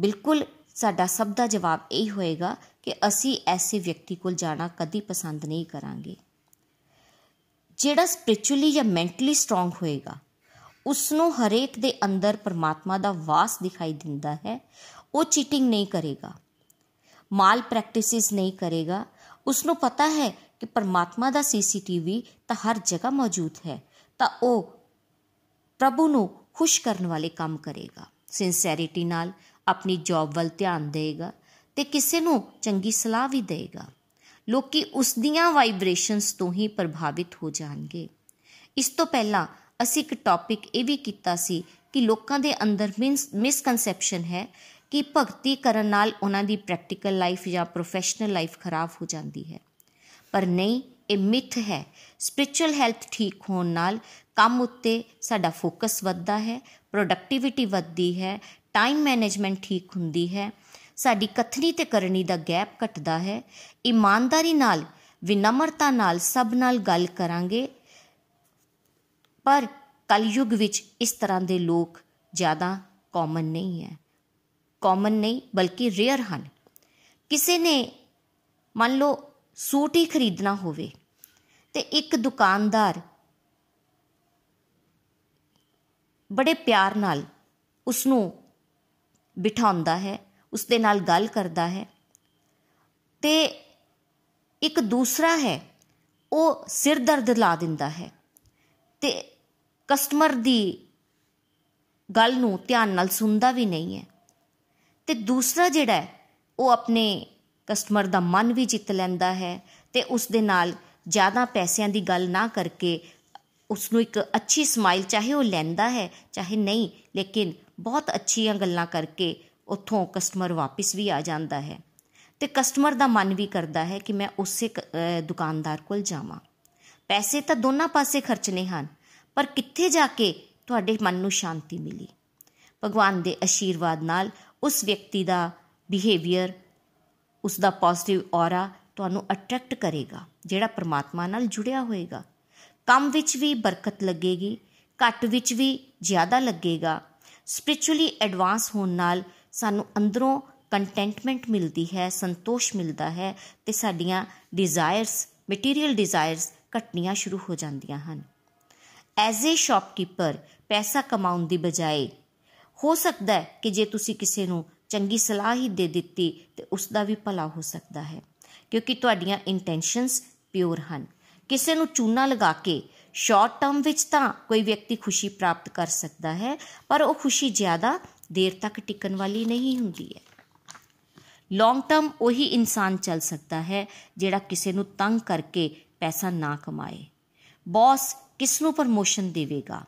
ਬਿਲਕੁਲ ਸਾਡਾ ਸਭ ਦਾ ਜਵਾਬ ਇਹ ਹੋਏਗਾ ਕਿ ਅਸੀਂ ਐਸੇ ਵਿਅਕਤੀ ਕੋਲ ਜਾਣਾ ਕਦੀ ਪਸੰਦ ਨਹੀਂ ਕਰਾਂਗੇ। ਜਿਹੜਾ ਸਪਿਰਚੁਅਲੀ ਜਾਂ ਮੈਂਟਲੀ ਸਟਰੋਂਗ ਹੋਏਗਾ ਉਸ ਨੂੰ ਹਰੇਕ ਦੇ ਅੰਦਰ ਪਰਮਾਤਮਾ ਦਾ ਵਾਸ ਦਿਖਾਈ ਦਿੰਦਾ ਹੈ, ਉਹ ਚੀਟਿੰਗ ਨਹੀਂ ਕਰੇਗਾ, ਮਾਲ ਪ੍ਰੈਕਟਿਸਿਸ ਨਹੀਂ ਕਰੇਗਾ। ਉਸ ਨੂੰ ਪਤਾ ਹੈ ਕਿ ਪਰਮਾਤਮਾ ਦਾ ਸੀਸੀਟੀਵੀ ਤਾਂ ਹਰ ਜਗ੍ਹਾ ਮੌਜੂਦ ਹੈ, ਤਾਂ ਉਹ ਪ੍ਰਭੂ ਨੂੰ ਖੁਸ਼ ਕਰਨ ਵਾਲੇ ਕੰਮ ਕਰੇਗਾ। ਸਿੰਸੈਰਿਟੀ ਨਾਲ ਆਪਣੀ ਜੌਬ ਵੱਲ ਧਿਆਨ ਦੇਗਾ ਤੇ ਕਿਸੇ ਨੂੰ ਚੰਗੀ ਸਲਾਹ ਵੀ ਦੇਗਾ। ਲੋਕੀ ਉਸ ਦੀਆਂ ਵਾਈਬ੍ਰੇਸ਼ਨਸ ਤੋਂ ਹੀ ਪ੍ਰਭਾਵਿਤ ਹੋ ਜਾਣਗੇ। ਇਸ ਤੋਂ ਪਹਿਲਾਂ ਅਸੀਂ ਇੱਕ ਟੌਪਿਕ ਇਹ ਵੀ ਕੀਤਾ ਸੀ ਕਿ ਲੋਕਾਂ ਦੇ ਅੰਦਰ ਮਿਸਕਨਸੈਪਸ਼ਨ ਹੈ ਕਿ ਭਗਤੀ ਕਰਨ ਨਾਲ ਉਹਨਾਂ ਦੀ ਪ੍ਰੈਕਟੀਕਲ ਲਾਈਫ ਜਾਂ ਪ੍ਰੋਫੈਸ਼ਨਲ ਲਾਈਫ ਖਰਾਬ ਹੋ ਜਾਂਦੀ ਹੈ। ਪਰ ਨਹੀਂ, ਇਹ ਮਿਥ ਹੈ। ਸਪਿਰਚੁਅਲ ਹੈਲਥ ਠੀਕ ਹੋਣ ਨਾਲ ਕੰਮ ਉੱਤੇ ਸਾਡਾ ਫੋਕਸ ਵੱਧਦਾ ਹੈ ਪ੍ਰੋਡਕਟਿਵਿਟੀ ਵੱਧਦੀ ਹੈ ਟਾਈਮ ਮੈਨੇਜਮੈਂਟ ਠੀਕ ਹੁੰਦੀ ਹੈ, ਸਾਡੀ ਕਥਨੀ ਤੇ ਕਰਨੀ ਦਾ ਗੈਪ ਘਟਦਾ ਹੈ। ਇਮਾਨਦਾਰੀ ਨਾਲ, ਵਿਨਮਰਤਾ ਨਾਲ ਸਭ ਨਾਲ ਗੱਲ ਕਰਾਂਗੇ। ਪਰ ਕਲਯੁਗ ਵਿੱਚ ਇਸ ਤਰ੍ਹਾਂ ਦੇ ਲੋਕ ਜ਼ਿਆਦਾ ਕਾਮਨ ਨਹੀਂ ਹੈ। ਕਾਮਨ ਨਹੀਂ, ਬਲਕਿ ਰੇਅਰ ਹਨ। ਕਿਸੇ ਨੇ ਮੰਨ ਲਓ ਸੂਟ ਹੀ ਖਰੀਦਣਾ ਹੋਵੇ ਤੇ ਇੱਕ ਦੁਕਾਨਦਾਰ ਬੜੇ ਪਿਆਰ ਨਾਲ ਉਸ ਨੂੰ ਬਿਠਾਉਂਦਾ ਹੈ ਉਸ ਦੇ ਨਾਲ ਗੱਲ ਕਰਦਾ ਹੈ। ਤੇ ਇੱਕ ਦੂਸਰਾ ਹੈ, ਉਹ ਸਿਰ ਦਰਦ ਲਾ ਦਿੰਦਾ ਹੈ ਤੇ ਕਸਟਮਰ ਦੀ ਗੱਲ ਨੂੰ ਧਿਆਨ ਨਾਲ ਸੁਣਦਾ ਵੀ ਨਹੀਂ ਹੈ। ਤੇ ਦੂਸਰਾ ਜਿਹੜਾ ਹੈ, ਉਹ ਆਪਣੇ ਕਸਟਮਰ ਦਾ ਮਨ ਵੀ ਜਿੱਤ ਲੈਂਦਾ ਹੈ ਤੇ ਉਸ ਦੇ ਨਾਲ ਜ਼ਿਆਦਾ ਪੈਸਿਆਂ ਦੀ ਗੱਲ ਨਾ ਕਰਕੇ ਉਸ ਨੂੰ ਇੱਕ ਅੱਛੀ ਸਮਾਈਲ ਚਾਹੇ ਉਹ ਲੈਂਦਾ ਹੈ, ਚਾਹੇ ਨਹੀਂ, ਲੇਕਿਨ ਬਹੁਤ ਅੱਛੀਆਂ ਗੱਲਾਂ ਕਰਕੇ ਉੱਥੋਂ ਕਸਟਮਰ ਵਾਪਸ ਵੀ ਆ ਜਾਂਦਾ ਹੈ ਤੇ ਕਸਟਮਰ ਦਾ ਮਨ ਵੀ ਕਰਦਾ ਹੈ ਕਿ ਮੈਂ ਉਸੇ ਦੁਕਾਨਦਾਰ ਕੋਲ ਜਾਵਾਂ। ਪੈਸੇ ਤਾਂ ਦੋਨਾਂ ਪਾਸੇ ਖਰਚਨੇ ਹਨ, ਪਰ ਕਿੱਥੇ ਜਾ ਕੇ ਤੁਹਾਡੇ ਮਨ ਨੂੰ ਸ਼ਾਂਤੀ ਮਿਲੀ? ਭਗਵਾਨ ਦੇ ਅਸ਼ੀਰਵਾਦ ਨਾਲ ਉਸ ਵਿਅਕਤੀ ਦਾ ਬਿਹੇਵੀਅਰ ਉਸ ਦਾ ਪੋਜ਼ਿਟਿਵ ਔਰਾ ਤੁਹਾਨੂੰ ਅਟਰੈਕਟ ਕਰੇਗਾ, ਜਿਹੜਾ ਪ੍ਰਮਾਤਮਾ ਨਾਲ ਜੁੜਿਆ ਹੋਏਗਾ। ਕੰਮ ਵਿੱਚ ਵੀ ਬਰਕਤ ਲੱਗੇਗੀ, ਘੱਟ ਵਿੱਚ ਵੀ ਜ਼ਿਆਦਾ ਲੱਗੇਗਾ। ਸਪਿਰਚੁਅਲੀ ਐਡਵਾਂਸ ਹੋਣ ਨਾਲ ਸਾਨੂੰ ਅੰਦਰੋਂ ਕੰਟੈਂਟਮੈਂਟ ਮਿਲਦੀ ਹੈ, ਸੰਤੋਸ਼ ਮਿਲਦਾ ਹੈ ਤੇ ਸਾਡੀਆਂ ਡਿਜ਼ਾਇਰਸ ਮਟੀਰੀਅਲ ਡਿਜ਼ਾਇਰਸ ਘਟਣੀਆਂ ਸ਼ੁਰੂ ਹੋ ਜਾਂਦੀਆਂ ਹਨ। ਐਜ਼ ਅ ਸ਼ਾਪਕੀਪਰ ਪੈਸਾ ਕਮਾਉਣ ਦੀ ਬਜਾਏ ਹੋ ਸਕਦਾ ਹੈ ਕਿ ਜੇ ਤੁਸੀਂ ਕਿਸੇ ਨੂੰ ਚੰਗੀ ਸਲਾਹ ਹੀ ਦੇ ਦਿੱਤੀ ਤੇ ਉਸ ਦਾ ਵੀ ਭਲਾ ਹੋ ਸਕਦਾ ਹੈ, ਕਿਉਂਕਿ ਤੁਹਾਡੀਆਂ ਇੰਟੈਂਸ਼ਨਸ ਪਿਓਰ ਹਨ। ਕਿਸੇ ਨੂੰ ਚੂਨਾ ਲਗਾ ਕੇ ਸ਼ਾਰਟ ਟਰਮ ਵਿੱਚ ਤਾਂ ਕੋਈ ਵਿਅਕਤੀ ਖੁਸ਼ੀ ਪ੍ਰਾਪਤ ਕਰ ਸਕਦਾ ਹੈ, ਪਰ ਉਹ ਖੁਸ਼ੀ ਜ਼ਿਆਦਾ ਦੇਰ ਤੱਕ ਟਿਕਣ ਵਾਲੀ ਨਹੀਂ ਹੁੰਦੀ ਹੈ। ਲੌਂਗ ਟਰਮ ਉਹੀ ਇਨਸਾਨ ਚੱਲ ਸਕਦਾ ਹੈ ਜਿਹੜਾ ਕਿਸੇ ਨੂੰ ਤੰਗ ਕਰਕੇ ਪੈਸਾ ਨਾ ਕਮਾਏ। ਬੌਸ ਕਿਸ ਨੂੰ ਪ੍ਰਮੋਸ਼ਨ ਦੇਵੇਗਾ?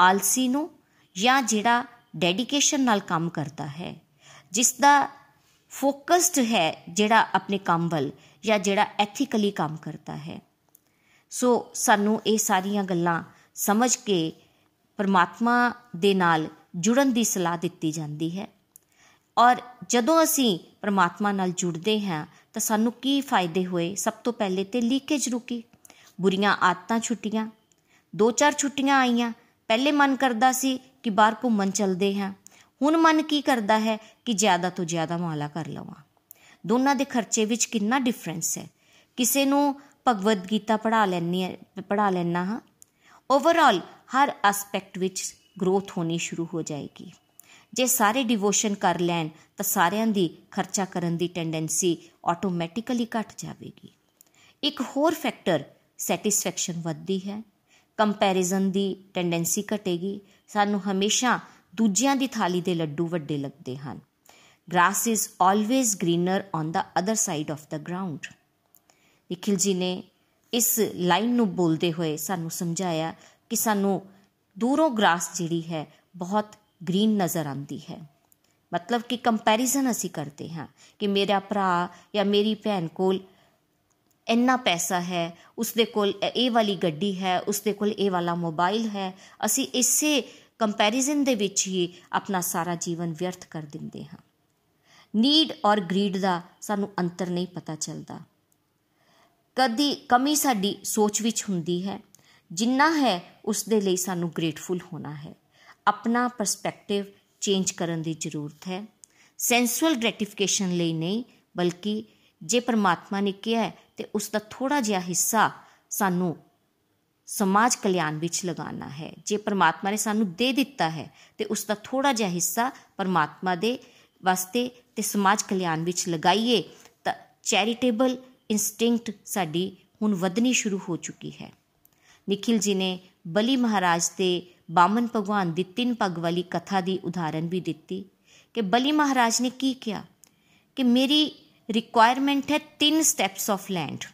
ਆਲਸੀ ਨੂੰ ਜਾਂ ਜਿਹੜਾ ਡੈਡੀਕੇਸ਼ਨ ਨਾਲ ਕੰਮ ਕਰਦਾ ਹੈ? ਜਿਸ ਦਾ ਫੋਕਸਡ ਹੈ ਜਿਹੜਾ ਆਪਣੇ ਕੰਮ ਵੱਲ ਜਾਂ ਜਿਹੜਾ ਐਥੀਕਲੀ ਕੰਮ ਕਰਦਾ ਹੈ? ਸੋ ਸਾਨੂੰ ਇਹ ਸਾਰੀਆਂ ਗੱਲਾਂ ਸਮਝ ਕੇ ਪਰਮਾਤਮਾ ਦੇ ਨਾਲ ਜੁੜਨ ਦੀ ਸਲਾਹ ਦਿੱਤੀ ਜਾਂਦੀ ਹੈ। ਔਰ ਜਦੋਂ ਅਸੀਂ ਪਰਮਾਤਮਾ ਨਾਲ ਜੁੜਦੇ ਹਾਂ, ਤਾਂ ਸਾਨੂੰ ਕੀ ਫਾਇਦੇ ਹੋਏ? ਸਭ ਤੋਂ ਪਹਿਲੇ ਤੇ ਲੀਕੇਜ ਰੁਕੀ। ਬੁਰੀਆਂ ਆਦਤਾਂ ਛੁੱਟੀਆਂ। ਦੋ ਚਾਰ ਛੁੱਟੀਆਂ ਆਈਆਂ। ਪਹਿਲੇ ਮਨ ਕਰਦਾ ਸੀ ਕਿ ਬਾਹਰ ਘੁੰਮਣ ਚਲਦੇ ਹਾਂ। ਹੁਣ ਮਨ ਕੀ ਕਰਦਾ ਹੈ ਕਿ ਜ਼ਿਆਦਾ ਤੋਂ ਜ਼ਿਆਦਾ ਮਾਲਾ ਕਰ ਲਵਾਂ। ਦੋਨਾਂ ਦੇ ਖਰਚੇ ਵਿੱਚ ਕਿੰਨਾ ਡਿਫਰੈਂਸ ਹੈ। ਕਿਸੇ ਨੂੰ ਭਗਵਦ ਗੀਤਾ ਪੜ੍ਹਾ ਲੈਣੀ ਹੈ, ਪੜ੍ਹਾ ਲੈਣਾ ਹਾਂ। ਓਵਰਆਲ ਹਰ ਐਸਪੈਕਟ ਵਿੱਚ ਗਰੋਥ ਹੋਣੀ ਸ਼ੁਰੂ ਹੋ ਜਾਏਗੀ। ਜੇ ਸਾਰੇ ਡਿਵੋਸ਼ਨ ਕਰ ਲੈਣ, ਤਾਂ ਸਾਰਿਆਂ ਦੀ ਖਰਚਾ ਕਰਨ ਦੀ ਟੈਂਡੈਂਸੀ ਆਟੋਮੈਟਿਕਲੀ ਘਟ ਜਾਵੇਗੀ। ਇੱਕ ਹੋਰ ਫੈਕਟਰ ਸੈਟੀਸਫੈਕਸ਼ਨ ਵੱਧਦੀ ਹੈ। ਕੰਪੈਰੀਜ਼ਨ ਦੀ ਟੈਂਡੈਂਸੀ ਘਟੇਗੀ। ਸਾਨੂੰ ਹਮੇਸ਼ਾ ਦੂਜਿਆਂ ਦੀ ਥਾਲੀ ਦੇ ਲੱਡੂ ਵੱਡੇ ਲੱਗਦੇ ਹਨ। Grass is always greener on the other side of the ground Nikhil ji ਨੇ ਇਸ ਲਾਈਨ ਨੂੰ ਬੋਲਦੇ ਹੋਏ ਸਾਨੂੰ ਸਮਝਾਇਆ ਕਿ ਸਾਨੂੰ ਦੂਰੋਂ ਗ੍ਰਾਸ ਜਿਹੜੀ ਹੈ ਬਹੁਤ ਗ੍ਰੀਨ ਨਜ਼ਰ ਆਉਂਦੀ ਹੈ। ਮਤਲਬ ਕਿ ਕੰਪੈਰੀਜ਼ਨ ਅਸੀਂ ਕਰਦੇ ਹਾਂ ਕਿ ਮੇਰਾ ਭਰਾ ਜਾਂ ਮੇਰੀ ਭੈਣ ਕੋਲ ਇੰਨਾ ਪੈਸਾ ਹੈ ਉਸ ਦੇ ਕੋਲ ਇਹ ਵਾਲੀ ਗੱਡੀ ਹੈ ਉਸ ਦੇ ਕੋਲ ਇਹ ਵਾਲਾ ਮੋਬਾਈਲ ਹੈ, ਅਸੀਂ ਇਸੇ ਕੰਪੈਰੀਜ਼ਨ ਦੇ ਵਿੱਚ ਹੀ ਆਪਣਾ ਸਾਰਾ ਜੀਵਨ ਵਿਅਰਥ ਕਰ ਦਿੰਦੇ ਹਾਂ। ਨੀਡ ਔਰ ਗਰੀਡ ਦਾ ਸਾਨੂੰ ਅੰਤਰ ਨਹੀਂ ਪਤਾ ਚੱਲਦਾ। ਕਦੀ ਕਮੀ ਸਾਡੀ ਸੋਚ ਵਿੱਚ ਹੁੰਦੀ ਹੈ। ਜਿੰਨਾ ਹੈ ਉਸ ਦੇ ਲਈ ਸਾਨੂੰ ਗ੍ਰੇਟਫੁਲ ਹੋਣਾ ਹੈ। ਆਪਣਾ ਪਰਸਪੈਕਟਿਵ ਚੇਂਜ ਕਰਨ ਦੀ ਜ਼ਰੂਰਤ ਹੈ। ਸੈਂਸੂਅਲ ਗ੍ਰੈਟੀਫਿਕੇਸ਼ਨ ਲਈ ਨਹੀਂ, ਬਲਕਿ ਜੇ ਪਰਮਾਤਮਾ ਨੇ ਕਿਹਾ ਤੇ ਉਸ ਦਾ ਥੋੜਾ ਜਿਹਾ ਹਿੱਸਾ ਸਾਨੂੰ ਸਮਾਜ ਕਲਿਆਣ ਵਿੱਚ ਲਗਾਉਣਾ ਹੈ। ਜੇ ਪਰਮਾਤਮਾ ਨੇ ਸਾਨੂੰ ਦੇ ਦਿੱਤਾ ਹੈ, ਤੇ ਉਸ ਦਾ ਥੋੜਾ ਜਿਹਾ ਹਿੱਸਾ ਪਰਮਾਤਮਾ ਦੇ ਵਾਸਤੇ ਤੇ ਸਮਾਜ ਕਲਿਆਣ ਵਿੱਚ ਲਗਾਈਏ, ਤਾਂ ਚੈਰੀਟੇਬਲ ਇਨਸਟਿੰਕਟ ਸਾਡੀ ਹੁਣ ਵਧਣੀ ਸ਼ੁਰੂ ਹੋ ਚੁੱਕੀ ਹੈ। ਨikhil ji ਨੇ ਬਲੀ ਮਹਾਰਾਜ ਤੇ ਬਾਮਨ ਭਗਵਾਨ ਦੀ ਤਿੰਨ ਪੱਗ ਵਾਲੀ ਕਥਾ ਦੀ ਉਦਾਹਰਨ ਵੀ ਦਿੱਤੀ ਕਿ ਬਲੀ ਮਹਾਰਾਜ ਨੇ ਕੀ ਕਿਹਾ? ਕਿ ਮੇਰੀ ਰਿਕੁਆਇਰਮੈਂਟ ਹੈ ਤਿੰਨ ਸਟੈਪਸ ਆਫ ਲੈਂਡ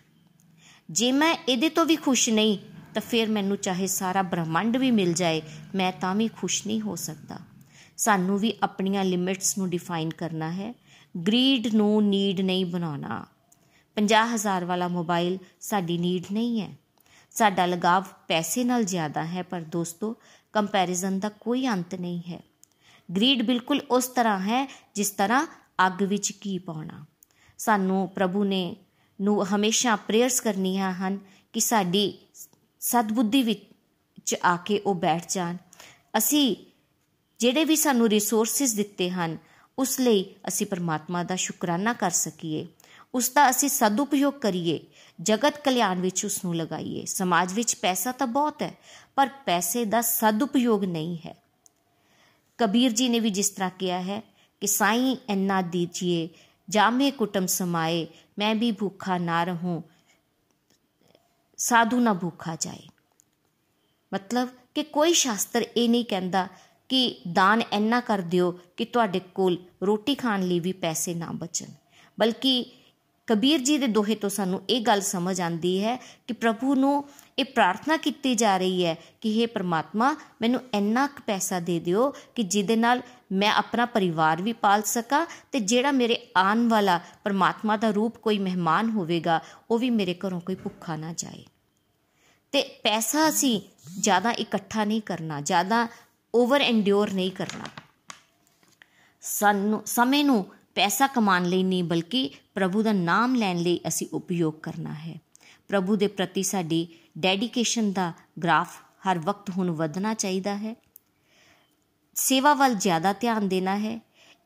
ਜੇ ਮੈਂ ਇਹਦੇ ਤੋਂ ਵੀ ਖੁਸ਼ ਨਹੀਂ, ਤਾਂ ਫਿਰ ਮੈਨੂੰ ਚਾਹੇ ਸਾਰਾ ਬ੍ਰਹਮੰਡ ਵੀ ਮਿਲ ਜਾਏ, ਮੈਂ ਤਾਂ ਵੀ ਖੁਸ਼ ਨਹੀਂ ਹੋ ਸਕਦਾ। ਸਾਨੂੰ ਵੀ ਆਪਣੀਆਂ ਲਿਮਿਟਸ ਨੂੰ ਡਿਫਾਈਨ ਕਰਨਾ ਹੈ। ਗਰੀਡ ਨੂੰ ਨੀਡ ਨਹੀਂ ਬਣਾਉਣਾ। 50000 ਵਾਲਾ ਮੋਬਾਈਲ ਸਾਡੀ ਨੀਡ ਨਹੀਂ ਹੈ। ਸਾਡਾ ਲਗਾਵ ਪੈਸੇ ਨਾਲ ਜ਼ਿਆਦਾ ਹੈ, ਪਰ ਦੋਸਤੋ ਕੰਪੈਰੀਜ਼ਨ ਦਾ ਕੋਈ ਅੰਤ ਨਹੀਂ ਹੈ। ਗਰੀਡ ਬਿਲਕੁਲ ਉਸ ਤਰ੍ਹਾਂ ਹੈ ਜਿਸ ਤਰ੍ਹਾਂ ਅੱਗ ਵਿੱਚ ਕੀ ਪਾਉਣਾ। ਸਾਨੂੰ ਪ੍ਰਭੂ ਨੇ, ਨੂੰ ਹਮੇਸ਼ਾ ਪ੍ਰੇਅਰਸ ਕਰਨੀਆਂ ਹਨ ਕਿ ਸਾਡੀ ਸਤਬੁੱਧੀ ਵਿੱਚ ਆ ਕੇ ਉਹ ਬੈਠ ਜਾਣ। ਅਸੀਂ ਜਿਹੜੇ ਵੀ ਸਾਨੂੰ ਰਿਸੋਰਸਸ ਦਿੱਤੇ ਹਨ, ਉਸ ਲਈ ਅਸੀਂ ਪਰਮਾਤਮਾ ਦਾ ਸ਼ੁਕਰਾਨਾ ਕਰ ਸਕੀਏ। ਉਸ ਦਾ ਅਸੀਂ ਸਦਉਪਯੋਗ ਕਰੀਏ, ਜਗਤ ਕਲਿਆਣ ਵਿੱਚ ਉਸ ਨੂੰ ਲਗਾਈਏ। ਸਮਾਜ ਵਿੱਚ ਪੈਸਾ ਤਾਂ ਬਹੁਤ ਹੈ, ਪਰ ਪੈਸੇ ਦਾ ਸਦਉਪਯੋਗ ਨਹੀਂ ਹੈ। ਕਬੀਰ ਜੀ ਨੇ ਵੀ ਜਿਸ ਤਰ੍ਹਾਂ ਕਿਹਾ ਹੈ ਕਿ ਸਾਈਂ ਇੰਨਾ ਦੀਜੀਏ ਜਾਮੇ ਕੁਟਮ ਸਮਾਏ, ਮੈਂ ਵੀ ਭੁੱਖਾ ਨਾ ਰਹੂੰ, ਸਾਧੂ ਨਾ ਭੁੱਖਾ ਜਾਏ। ਮਤਲਬ ਕਿ ਕੋਈ ਸ਼ਾਸਤਰ ਇਹ ਨਹੀਂ ਕਹਿੰਦਾ ਕਿ ਦਾਨ ਇੰਨਾ ਕਰ ਦਿਓ ਕਿ ਤੁਹਾਡੇ ਕੋਲ ਰੋਟੀ ਖਾਣ ਲਈ ਵੀ ਪੈਸੇ ਨਾ ਬਚਣ, ਬਲਕਿ ਕਬੀਰ ਜੀ ਦੇ ਦੋਹੇ ਤੋਂ ਸਾਨੂੰ ਇਹ ਗੱਲ ਸਮਝ ਆਂਦੀ ਹੈ ਕਿ ਪ੍ਰਭੂ ਨੂੰ ਇਹ ਪ੍ਰਾਰਥਨਾ ਕੀਤੀ ਜਾ ਰਹੀ ਹੈ ਕਿ हे ਪ੍ਰਮਾਤਮਾ, ਮੈਨੂੰ ਇੰਨਾ ਕੁ ਪੈਸਾ ਦੇ ਦਿਓ ਕਿ ਜਿਹਦੇ ਨਾਲ ਮੈਂ ਆਪਣਾ ਪਰਿਵਾਰ ਵੀ ਪਾਲ ਸਕਾਂ ਤੇ ਜਿਹੜਾ ਮੇਰੇ ਆਉਣ ਵਾਲਾ ਪ੍ਰਮਾਤਮਾ ਦਾ ਰੂਪ ਕੋਈ ਮਹਿਮਾਨ ਹੋਵੇਗਾ, ਉਹ ਵੀ ਮੇਰੇ ਘਰੋਂ ਕੋਈ ਭੁੱਖਾ ਨਾ ਜਾਏ। ਤੇ ਪੈਸਾ ਅਸੀਂ ਜ਼ਿਆਦਾ ਇਕੱਠਾ ਨਹੀਂ ਕਰਨਾ, ਜ਼ਿਆਦਾ ਓਵਰ ਐਂਡਿਓਰ ਨਹੀਂ ਕਰਨਾ। ਸਾਨੂੰ, ਸਮੇਂ ਨੂੰ ਪੈਸਾ ਕਮਾਉਣ ਲਈ ਨਹੀਂ, ਬਲਕਿ ਪ੍ਰਭੂ ਦਾ ਨਾਮ ਲੈਣ ਲਈ ਅਸੀਂ ਉਪਯੋਗ ਕਰਨਾ ਹੈ। ਪ੍ਰਭੂ ਦੇ ਪ੍ਰਤੀ ਸਾਡੀ ਡੈਡੀਕੇਸ਼ਨ ਦਾ ਗ੍ਰਾਫ ਹਰ ਵਕਤ ਹੁਣ ਵਧਣਾ ਚਾਹੀਦਾ ਹੈ। ਸੇਵਾ ਵੱਲ ਜ਼ਿਆਦਾ ਧਿਆਨ ਦੇਣਾ ਹੈ।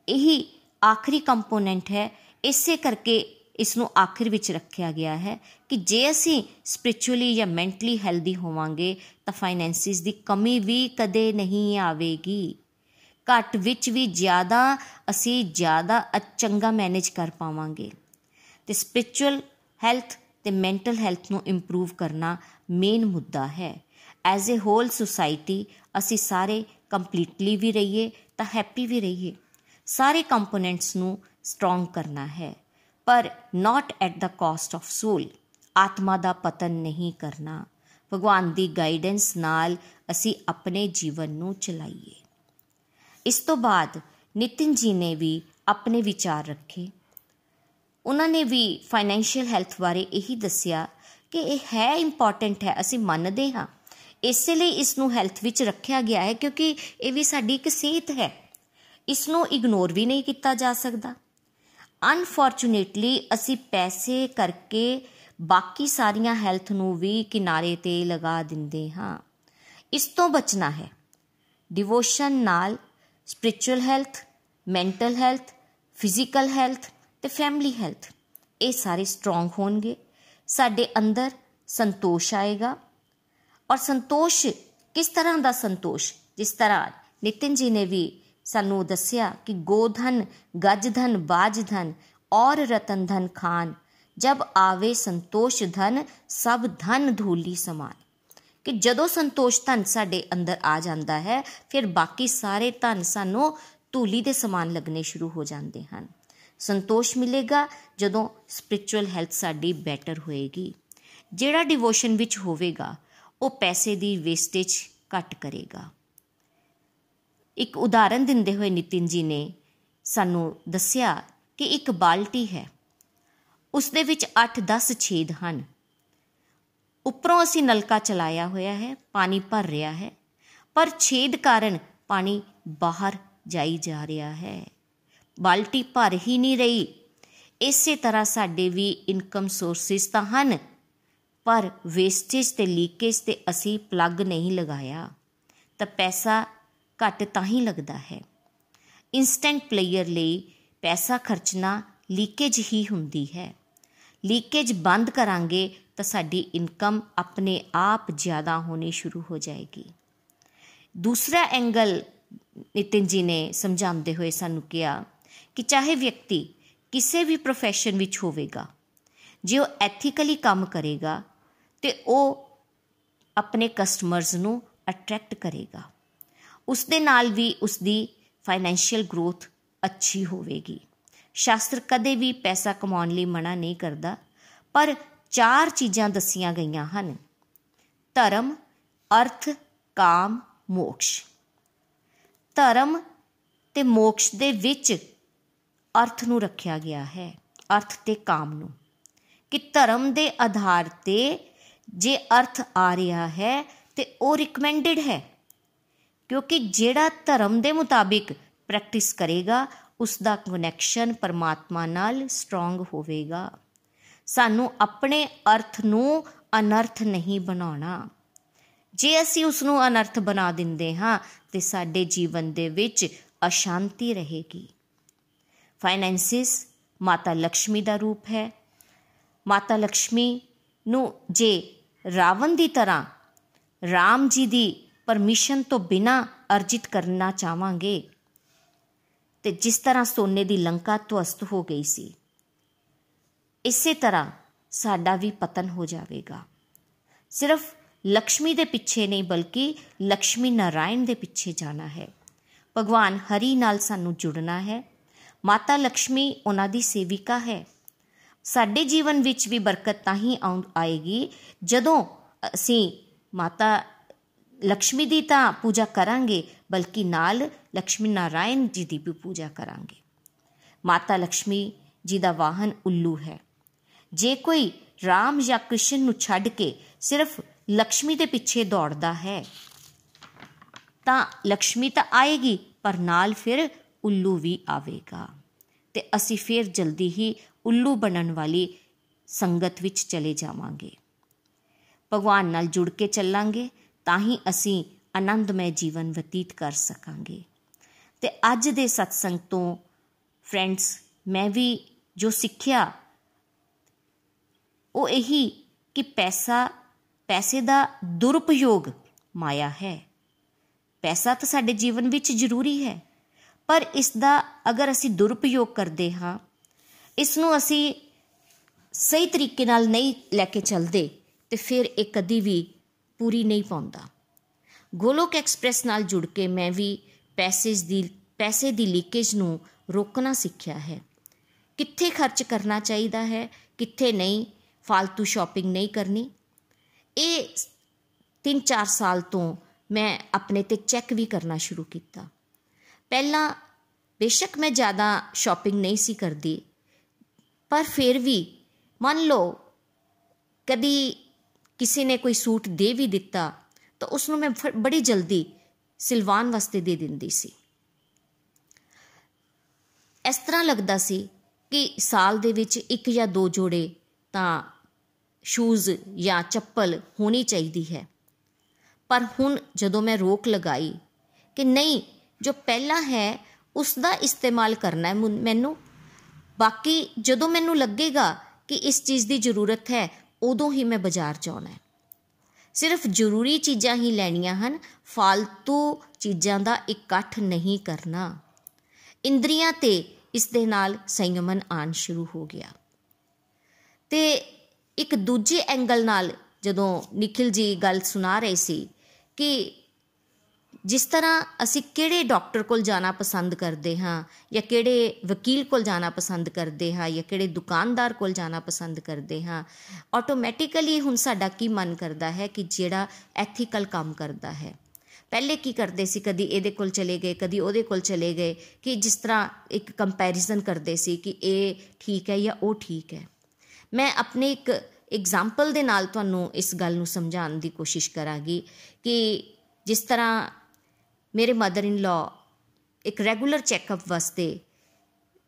ਇਹੀ ਆਖਰੀ ਕੰਪੋਨੈਂਟ ਹੈ। ਇਸੇ ਕਰਕੇ ਇਸ ਨੂੰ ਆਖਿਰ ਵਿੱਚ ਰੱਖਿਆ ਗਿਆ ਹੈ ਕਿ ਜੇ ਅਸੀਂ ਸਪਿਰਚੁਅਲੀ ਜਾਂ ਮੈਂਟਲੀ ਹੈਲਦੀ ਹੋਵਾਂਗੇ, ਤਾਂ ਫਾਈਨੈਂਸਿਸ ਦੀ ਕਮੀ ਵੀ ਕਦੇ ਨਹੀਂ ਆਵੇਗੀ। ਘੱਟ ਵਿੱਚ ਵੀ ਜ਼ਿਆਦਾ, ਅਸੀਂ ਜ਼ਿਆਦਾ ਚੰਗਾ ਮੈਨੇਜ ਕਰ ਪਾਵਾਂਗੇ। ਤੇ ਸਪਿਰਚੁਅਲ ਹੈਲਥ ਤੇ ਮੈਂਟਲ ਹੈਲਥ ਨੂੰ ਇੰਪਰੂਵ ਕਰਨਾ ਮੇਨ ਮੁੱਦਾ ਹੈ। ਐਜ਼ ਅ ਹੋਲ ਸੁਸਾਇਟੀ ਅਸੀਂ ਸਾਰੇ ਕੰਪਲੀਟਲੀ ਵੀ ਰਹੀਏ, ਤਾਂ ਹੈਪੀ ਵੀ ਰਹੀਏ। ਸਾਰੇ ਕੰਪੋਨੈਂਟਸ ਨੂੰ ਸਟਰੋਂਗ ਕਰਨਾ ਹੈ। ਪਰ not at the cost of soul ਆਤਮਾ ਦਾ ਪਤਨ ਨਹੀਂ ਕਰਨਾ। ਭਗਵਾਨ ਦੀ ਗਾਈਡੈਂਸ ਨਾਲ ਅਸੀਂ ਆਪਣੇ ਜੀਵਨ ਨੂੰ ਚਲਾਈਏ। ਇਸ ਤੋਂ ਬਾਅਦ ਨਿਤਿਨ ਜੀ ਨੇ ਵੀ ਆਪਣੇ ਵਿਚਾਰ ਰੱਖੇ। ਉਹਨਾਂ ਨੇ ਵੀ ਫਾਈਨੈਂਸ਼ੀਅਲ ਹੈਲਥ ਬਾਰੇ ਇਹੀ ਦੱਸਿਆ ਕਿ ਇਹ ਹੈ ਇੰਪੋਰਟੈਂਟ ਹੈ, ਅਸੀਂ ਮੰਨਦੇ ਹਾਂ। ਇਸੇ ਲਈ ਇਸ ਨੂੰ ਹੈਲਥ ਵਿੱਚ ਰੱਖਿਆ ਗਿਆ ਹੈ ਕਿਉਂਕਿ ਇਹ ਵੀ ਸਾਡੀ ਇੱਕ ਸਿਹਤ ਹੈ। ਇਸ ਨੂੰ ਇਗਨੋਰ ਵੀ ਨਹੀਂ ਕੀਤਾ ਜਾ ਸਕਦਾ। ਅਨਫੋਰਚੂਨੇਟਲੀ ਅਸੀਂ ਪੈਸੇ ਕਰਕੇ ਬਾਕੀ ਸਾਰੀਆਂ ਹੈਲਥ ਨੂੰ ਵੀ ਕਿਨਾਰੇ ਤੇ ਲਗਾ ਦਿੰਦੇ ਹਾਂ। ਇਸ ਤੋਂ ਬਚਣਾ ਹੈ। ਡਿਵੋਸ਼ਨ ਨਾਲ spiritual health mental health physical health ਤੇ ਫੈਮਿਲੀ ਹੈਲਥ ਇਹ ਸਾਰੇ ਸਟਰੋਂਗ ਹੋਣਗੇ। ਸਾਡੇ ਅੰਦਰ ਸੰਤੋਸ਼ ਆਏਗਾ। ਔਰ ਸੰਤੋਸ਼ ਕਿਸ ਤਰ੍ਹਾਂ ਦਾ ਸੰਤੋਸ਼? ਜਿਸ ਤਰ੍ਹਾਂ ਨਿਤਿਨ ਜੀ ਨੇ ਵੀ ਸਾਨੂੰ ਦੱਸਿਆ ਕਿ ਗੋਧਨ ਗੱਜਧਨ ਬਾਜਧਨ ਔਰ ਰਤਨ ਧਨ ਖਾਨ ਜਬ ਆਵੇ ਸੰਤੋਸ਼ ਧਨ, ਸਭ ਧਨ ਧੂਲੀ ਸਮਾਨ। ਕਿ ਜਦੋਂ ਸੰਤੋਸ਼ ਧਨ ਸਾਡੇ ਅੰਦਰ ਆ ਜਾਂਦਾ ਹੈ, ਫਿਰ ਬਾਕੀ ਸਾਰੇ ਧਨ ਸਾਨੂੰ ਧੂਲੀ ਦੇ ਸਮਾਨ ਲੱਗਣੇ ਸ਼ੁਰੂ ਹੋ ਜਾਂਦੇ ਹਨ। ਸੰਤੋਸ਼ ਮਿਲੇਗਾ ਜਦੋਂ ਸਪਿਰਚੁਅਲ ਹੈਲਥ ਸਾਡੀ ਬੈਟਰ ਹੋਏਗੀ। ਜਿਹੜਾ ਡਿਵੋਸ਼ਨ ਵਿੱਚ ਹੋਵੇਗਾ, ਉਹ ਪੈਸੇ ਦੀ ਵੇਸਟੇਜ ਘੱਟ ਕਰੇਗਾ। ਇੱਕ ਉਦਾਹਰਨ ਦਿੰਦੇ ਹੋਏ ਨਿਤਿਨ ਜੀ ਨੇ ਸਾਨੂੰ ਦੱਸਿਆ ਕਿ ਇੱਕ ਬਾਲਟੀ ਹੈ। ਉਸ ਦੇ ਵਿੱਚ 8-10 ਛੇਦ ਹਨ। ਉੱਪਰੋਂ ਅਸੀਂ ਨਲਕਾ ਚਲਾਇਆ ਹੋਇਆ ਹੈ, ਪਾਣੀ ਭਰ ਰਿਹਾ ਹੈ, ਪਰ ਛੇਦ ਕਾਰਨ ਪਾਣੀ ਬਾਹਰ ਜਾਈ ਜਾ ਰਿਹਾ ਹੈ। ਬਾਲਟੀ ਭਰ ਹੀ ਨਹੀਂ ਰਹੀ। ਇਸੇ ਤਰ੍ਹਾਂ ਸਾਡੇ ਵੀ ਇਨਕਮ ਸੋਰਸਿਸ ਤਾਂ ਹਨ, ਪਰ ਵੇਸਟੇਜ ਤੇ ਲੀਕੇਜ ਤੇ ਅਸੀਂ ਪਲੱਗ ਨਹੀਂ ਲਗਾਇਆ, ਤਾਂ ਪੈਸਾ ਘੱਟ ਤਾਂ ਹੀ ਲੱਗਦਾ ਹੈ। ਇਨਸਟੈਂਟ ਪਲੇਅਰ ਲਈ ਪੈਸਾ ਖਰਚਣਾ ਲੀਕੇਜ ਹੀ ਹੁੰਦੀ ਹੈ। ਲੀਕੇਜ ਬੰਦ ਕਰਾਂਗੇ, ਤਾਂ ਸਾਡੀ ਇਨਕਮ ਆਪਣੇ ਆਪ ਜ਼ਿਆਦਾ ਹੋਣੀ ਸ਼ੁਰੂ ਹੋ ਜਾਏਗੀ। ਦੂਸਰਾ ਐਂਗਲ ਨਿਤਿਨ ਜੀ ਨੇ ਸਮਝਾਉਂਦੇ ਹੋਏ ਸਾਨੂੰ ਕਿਹਾ ਕਿ ਚਾਹੇ ਵਿਅਕਤੀ ਕਿਸੇ ਵੀ profession ਵਿੱਚ ਹੋਵੇਗਾ, ਜੇ ਉਹ ਐਥੀਕਲੀ ਕੰਮ ਕਰੇਗਾ, ਤੇ ਉਹ ਆਪਣੇ ਕਸਟਮਰਸ ਨੂੰ ਅਟਰੈਕਟ ਕਰੇਗਾ। ਉਸ ਦੇ ਨਾਲ ਵੀ ਉਸ ਦੀ ਫਾਈਨੈਂਸ਼ੀਅਲ ਗਰੋਥ ਅੱਛੀ ਹੋਵੇਗੀ। ਸ਼ਾਸਤਰ ਕਦੇ ਵੀ ਪੈਸਾ ਕਮਾਉਣ ਲਈ ਮਨਾ ਨਹੀਂ ਕਰਦਾ, ਪਰ ਚਾਰ ਚੀਜ਼ਾਂ ਦੱਸੀਆਂ ਗਈਆਂ ਹਨ। ਧਰਮ, ਅਰਥ, ਕਾਮ, ਮੋਕਸ਼। ਧਰਮ ਤੇ ਮੋਕਸ਼ ਦੇ ਵਿੱਚ ਅਰਥ ਨੂੰ ਰੱਖਿਆ ਗਿਆ ਹੈ, ਅਰਥ ਤੇ ਕਾਮ ਨੂੰ। ਕਿ ਧਰਮ ਦੇ ਆਧਾਰ ਤੇ ਜੇ ਅਰਥ ਆ ਰਿਹਾ ਹੈ ਤੇ ਉਹ ਰਿਕਮੈਂਡਡ ਹੈ, ਕਿਉਂਕਿ ਜਿਹੜਾ ਧਰਮ ਦੇ ਮੁਤਾਬਿਕ ਪ੍ਰੈਕਟਿਸ ਕਰੇਗਾ ਉਸ ਦਾ ਕਨੈਕਸ਼ਨ ਪਰਮਾਤਮਾ ਨਾਲ ਸਟਰੋਂਗ ਹੋਵੇਗਾ। ਸਾਨੂੰ ਆਪਣੇ ਅਰਥ ਨੂੰ ਅਨਰਥ ਨਹੀਂ ਬਣਾਉਣਾ। ਜੇ ਅਸੀਂ ਉਸ ਨੂੰ ਅਨਰਥ ਬਣਾ ਦਿੰਦੇ ਹਾਂ, ਤੇ ਸਾਡੇ ਜੀਵਨ ਦੇ ਵਿੱਚ ਅਸ਼ਾਂਤੀ ਰਹੇਗੀ। ਫਾਈਨੈਂਸਿਸ ਮਾਤਾ ਲక్ష్ਮੀ ਦਾ ਰੂਪ ਹੈ। ਮਾਤਾ ਲక్ష్ਮੀ ਨੂੰ ਜੇ ਰਾਵਣ ਦੀ ਤਰ੍ਹਾਂ RAM ਜੀ ਦੀ ਪਰਮਿਸ਼ਨ ਤੋਂ ਬਿਨਾ ਅਰਜਿਤ ਕਰਨਾ ਚਾਹਾਂਗੇ ਤੇ ਜਿਸ ਤਰ੍ਹਾਂ ਸੋਨੇ ਦੀ ਲੰਕਾ ਧਵਸਤ ਹੋ ਗਈ ਸੀ, ਇਸੇ ਤਰ੍ਹਾਂ ਸਾਡਾ ਵੀ ਪਤਨ ਹੋ ਜਾਵੇਗਾ। ਸਿਰਫ ਲక్ష్ਮੀ ਦੇ ਪਿੱਛੇ ਨਹੀਂ, ਬਲਕਿ ਲక్ష్ਮੀ ਨਾਰਾਇਣ ਦੇ ਪਿੱਛੇ ਜਾਣਾ ਹੈ। ਭਗਵਾਨ ਹਰੀ ਨਾਲ ਸਾਨੂੰ ਜੁੜਨਾ ਹੈ। ਮਾਤਾ ਲక్ష్ਮੀ ਉਹਨਾਂ ਦੀ ਸੇਵਿਕਾ ਹੈ। ਸਾਡੇ ਜੀਵਨ ਵਿੱਚ ਵੀ ਬਰਕਤ ਤਾਂ ਹੀ ਆਏਗੀ। ਜਦੋਂ ਅਸੀਂ ਮਾਤਾ ਲక్ష్ਮੀ ਦੀ ਤਾਂ ਪੂਜਾ ਕਰਾਂਗੇ, ਬਲਕਿ ਨਾਲ ਲక్ష్ਮੀ ਨਾਰਾਇਣ ਜੀ ਦੀ ਵੀ ਪੂਜਾ ਕਰਾਂਗੇ। ਮਾਤਾ ਲక్ష్ਮੀ ਜੀ ਦਾ ਵਾਹਨ ਉੱਲੂ ਹੈ। ਜੇ ਕੋਈ ਰਾਮ ਜਾਂ ਕ੍ਰਿਸ਼ਨ ਨੂੰ ਛੱਡ ਕੇ ਸਿਰਫ ਲక్ష్ਮੀ ਦੇ ਪਿੱਛੇ ਦੌੜਦਾ ਹੈ, ਤਾਂ ਲక్ష్ਮੀ ਤਾਂ ਆਏਗੀ, ਪਰ ਨਾਲ ਫਿਰ ਉੱਲੂ ਵੀ ਆਵੇਗਾ। ਤੇ ਅਸੀਂ ਫਿਰ ਜਲਦੀ ਹੀ ਉੱਲੂ ਬਣਨ ਵਾਲੀ ਸੰਗਤ ਵਿੱਚ ਚਲੇ ਜਾਵਾਂਗੇ। ਭਗਵਾਨ ਨਾਲ ਜੁੜ ਕੇ ਚੱਲਾਂਗੇ, ਤਾਂ ਹੀ ਅਸੀਂ ਆਨੰਦਮਈ ਜੀਵਨ ਬਤੀਤ ਕਰ ਸਕਾਂਗੇ। ਤੇ ਅੱਜ ਦੇ ਸਤਸੰਗ ਤੋਂ ਫਰੈਂਡਸ ਮੈਂ ਵੀ ਜੋ ਸਿੱਖਿਆ, ਉਹ ਇਹੀ ਕਿ ਪੈਸਾ, ਪੈਸੇ ਦਾ ਦੁਰਉਪਯੋਗ ਮਾਇਆ ਹੈ। ਪੈਸਾ ਤਾਂ ਸਾਡੇ ਜੀਵਨ ਵਿੱਚ ਜ਼ਰੂਰੀ ਹੈ, ਪਰ ਇਸ ਦਾ ਅਗਰ ਅਸੀਂ ਦੁਰਉਪਯੋਗ ਕਰਦੇ ਹਾਂ, ਇਸ ਨੂੰ ਅਸੀਂ ਸਹੀ ਤਰੀਕੇ ਨਾਲ ਨਹੀਂ ਲੈ ਕੇ ਚੱਲਦੇ, ਤੇ ਫਿਰ ਇਹ ਕਦੀ ਵੀ ਪੂਰੀ ਨਹੀਂ ਪਾਉਂਦਾ। ਗੋਲੋਕ ਐਕਸਪ੍ਰੈਸ ਨਾਲ ਜੁੜ ਕੇ ਮੈਂ ਵੀ ਪੈਸੇ ਦੀ ਪੈਸੇ ਦੀ ਲੀਕੇਜ ਨੂੰ ਰੋਕਣਾ ਸਿੱਖਿਆ ਹੈ। ਕਿੱਥੇ ਖਰਚ ਕਰਨਾ ਚਾਹੀਦਾ ਹੈ, ਕਿੱਥੇ ਨਹੀਂ ਫालतू ਸ਼ਾਪਿੰਗ ਨਹੀਂ ਕਰਨੀ। ਇਹ 3-4 ਸਾਲ ਤੋਂ ਮੈਂ ਆਪਣੇ ਤੇ ਚੈੱਕ ਵੀ ਕਰਨਾ ਸ਼ੁਰੂ ਕੀਤਾ। ਪਹਿਲਾਂ ਬੇਸ਼ੱਕ ਮੈਂ ਜ਼ਿਆਦਾ ਸ਼ਾਪਿੰਗ ਨਹੀਂ ਸੀ ਕਰਦੀ, ਪਰ ਫਿਰ ਵੀ ਮੰਨ ਲਓ ਕਦੀ ਕਿਸੇ ਨੇ ਕੋਈ ਸੂਟ ਦੇ ਵੀ ਦਿੱਤਾ, ਤਾਂ ਉਸ ਨੂੰ ਮੈਂ ਬੜੀ ਜਲਦੀ ਸਿਲਵਾਨ ਵਾਸਤੇ ਦੇ ਦਿੰਦੀ ਸੀ। ਇਸ ਤਰ੍ਹਾਂ ਲੱਗਦਾ ਸੀ ਕਿ ਸਾਲ ਦੇ ਵਿੱਚ ਇੱਕ ਜਾਂ ਦੋ ਜੋੜੇ ਤਾਂ ਸ਼ੂਜ਼ ਜਾਂ ਚੱਪਲ ਹੋਣੀ ਚਾਹੀਦੀ ਹੈ। ਪਰ ਹੁਣ ਜਦੋਂ ਮੈਂ ਰੋਕ ਲਗਾਈ ਕਿ ਨਹੀਂ, ਜੋ ਪਹਿਲਾ ਹੈ ਉਸ ਦਾ ਇਸਤੇਮਾਲ ਕਰਨਾ ਹੈ ਮੈਨੂੰ। ਬਾਕੀ ਜਦੋਂ ਮੈਨੂੰ ਲੱਗੇਗਾ ਕਿ ਇਸ ਚੀਜ਼ ਦੀ ਜ਼ਰੂਰਤ ਹੈ, ਉਦੋਂ ਹੀ ਮੈਂ ਬਾਜ਼ਾਰ ਜਾਣਾ ਹੈ। ਸਿਰਫ ਜ਼ਰੂਰੀ ਚੀਜ਼ਾਂ ਹੀ ਲੈਣੀਆਂ ਹਨ ਫालतू ਚੀਜ਼ਾਂ ਦਾ ਇਕੱਠ ਨਹੀਂ ਕਰਨਾ। ਇੰਦਰੀਆਂ ਤੇ ਇਸ ਦੇ ਨਾਲ ਸੰਯਮਨ ਆਣ ਸ਼ੁਰੂ ਹੋ ਗਿਆ। ਤੇ ਇੱਕ ਦੂਜੇ ਐਂਗਲ ਨਾਲ ਜਦੋਂ ਨikhil ji ਗੱਲ ਸੁਣਾ ਰਹੇ ਸੀ ਕਿ ਜਿਸ ਤਰ੍ਹਾਂ ਅਸੀਂ ਕਿਹੜੇ ਡਾਕਟਰ ਕੋਲ ਜਾਣਾ ਪਸੰਦ ਕਰਦੇ ਹਾਂ ਜਾਂ ਕਿਹੜੇ ਵਕੀਲ ਕੋਲ ਜਾਣਾ ਪਸੰਦ ਕਰਦੇ ਹਾਂ ਜਾਂ ਕਿਹੜੇ ਦੁਕਾਨਦਾਰ ਕੋਲ ਜਾਣਾ ਪਸੰਦ ਕਰਦੇ ਹਾਂ ਆਟੋਮੈਟਿਕਲੀ ਹੁਣ ਸਾਡਾ ਕੀ ਮਨ ਕਰਦਾ ਹੈ ਕਿ ਜਿਹੜਾ ਐਥੀਕਲ ਕੰਮ ਕਰਦਾ ਹੈ। ਪਹਿਲੇ ਕੀ ਕਰਦੇ ਸੀ? ਕਦੀ ਇਹਦੇ ਕੋਲ ਚਲੇ ਗਏ, ਕਦੀ ਉਹਦੇ ਕੋਲ ਚਲੇ ਗਏ ਕਿ ਜਿਸ ਤਰ੍ਹਾਂ ਇੱਕ ਕੰਪੈਰੀਜ਼ਨ ਕਰਦੇ ਸੀ ਕਿ ਇਹ ਠੀਕ ਹੈ ਜਾਂ ਉਹ ਠੀਕ ਹੈ। ਮੈਂ ਆਪਣੇ ਇੱਕ ਐਗਜ਼ਾਮਪਲ ਦੇ ਨਾਲ ਤੁਹਾਨੂੰ ਇਸ ਗੱਲ ਨੂੰ ਸਮਝਾਉਣ ਦੀ ਕੋਸ਼ਿਸ਼ ਕਰਾਂਗੀ ਕਿ ਜਿਸ ਤਰ੍ਹਾਂ ਮੇਰੇ ਮਦਰ ਇਨ ਲਾ ਇੱਕ ਰੈਗੂਲਰ ਚੈੱਕਅਪ ਵਾਸਤੇ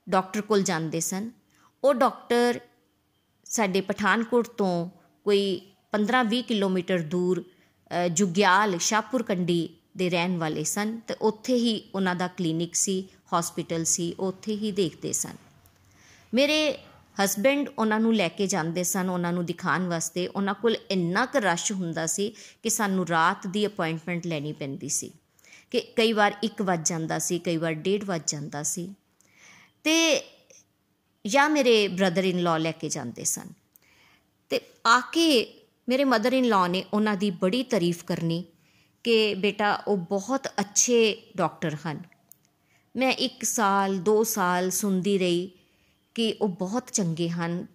ਡਾਕਟਰ ਕੋਲ ਜਾਂਦੇ ਸਨ। ਉਹ ਡਾਕਟਰ ਸਾਡੇ ਪਠਾਨਕੋਟ ਤੋਂ ਕੋਈ 15-20 ਕਿਲੋਮੀਟਰ ਦੂਰ ਜੁਗਿਆਲ, ਸ਼ਾਹਪੁਰ ਕੰਡੀ ਦੇ ਰਹਿਣ ਵਾਲੇ ਸਨ ਤੇ ਉੱਥੇ ਹੀ ਉਹਨਾਂ ਦਾ ਕਲੀਨਿਕ ਸੀ ਹਸਪੀਟਲ ਸੀ, ਉੱਥੇ ਹੀ ਦੇਖਦੇ ਸਨ। ਮੇਰੇ ਹਸਬੈਂਡ ਉਹਨਾਂ ਨੂੰ ਲੈ ਕੇ ਜਾਂਦੇ ਸਨ, ਉਹਨਾਂ ਨੂੰ ਦਿਖਾਉਣ ਵਾਸਤੇ। ਉਹਨਾਂ ਕੋਲ ਇੰਨਾ ਕੁ ਰਸ਼ ਹੁੰਦਾ ਸੀ ਕਿ ਸਾਨੂੰ ਰਾਤ ਦੀ ਅਪਾਇੰਟਮੈਂਟ ਲੈਣੀ ਪੈਂਦੀ ਸੀ। ਕਿ ਕਈ ਵਾਰ 1 ਵਜ ਜਾਂਦਾ ਸੀ, ਕਈ ਵਾਰ 1:30 ਵਜ ਜਾਂਦਾ ਸੀ। ਤੇ ਜਾਂ ਮੇਰੇ ਬ੍ਰਦਰ ਇਨ ਲਾ ਲੈ ਕੇ ਜਾਂਦੇ ਸਨ। ਤੇ ਆ ਕੇ ਮੇਰੇ ਮਦਰ ਇਨ ਲਾ ਨੇ ਉਹਨਾਂ ਦੀ ਬੜੀ ਤਾਰੀਫ ਕਰਨੀ ਕਿ ਬੇਟਾ, ਉਹ ਬਹੁਤ ਅੱਛੇ ਡਾਕਟਰ ਹਨ। ਮੈਂ 1 ਸਾਲ 2 ਸਾਲ ਸੁਣਦੀ ਰਹੀ ਕਿ ਉਹ ਬਹੁਤ ਚੰਗੇ ਹਨ।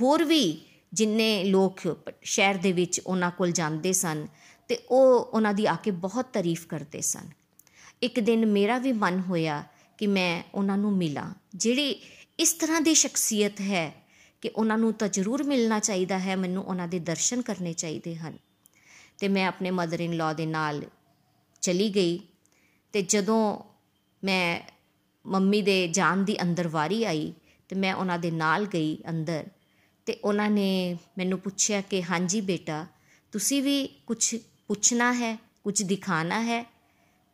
ਹੋਰ ਵੀ ਜਿੰਨੇ ਲੋਕ ਸ਼ਹਿਰ ਦੇ ਵਿੱਚ ਉਹਨਾਂ ਕੋਲ ਜਾਂਦੇ ਸਨ ਤੇ ਉਹ ਉਹਨਾਂ ਦੀ ਆ ਕੇ ਬਹੁਤ ਤਾਰੀਫ ਕਰਦੇ ਸਨ। ਇੱਕ ਦਿਨ ਮੇਰਾ ਵੀ ਮਨ ਹੋਇਆ ਕਿ ਮੈਂ ਉਹਨਾਂ ਨੂੰ ਮਿਲਾਂ। ਜਿਹੜੀ ਇਸ ਤਰ੍ਹਾਂ ਦੀ ਸ਼ਖਸੀਅਤ ਹੈ ਕਿ ਉਹਨਾਂ ਨੂੰ ਤਾਂ ਜ਼ਰੂਰ ਮਿਲਣਾ ਚਾਹੀਦਾ ਹੈ, ਮੈਨੂੰ ਉਹਨਾਂ ਦੇ ਦਰਸ਼ਨ ਕਰਨੇ ਚਾਹੀਦੇ ਹਨ। ਤੇ ਮੈਂ ਆਪਣੇ ਮਦਰ ਇਨ ਲਾ ਦੇ ਨਾਲ ਚਲੀ ਗਈ ਤੇ ਜਦੋਂ ਮੈਂ ਮੰਮੀ ਦੇ ਜਾਣ ਦੀ ਅੰਦਰ ਵਾਰੀ ਆਈ ਤੇ ਮੈਂ ਉਹਨਾਂ ਦੇ ਨਾਲ ਗਈ ਅੰਦਰ ਤੇ ਉਹਨਾਂ ਨੇ ਮੈਨੂੰ ਪੁੱਛਿਆ ਕਿ, ਹਾਂਜੀ ਬੇਟਾ, ਤੁਸੀਂ ਵੀ ਕੁਝ ਪੁੱਛਣਾ ਹੈ ਕੁਝ ਦਿਖਾਣਾ ਹੈ?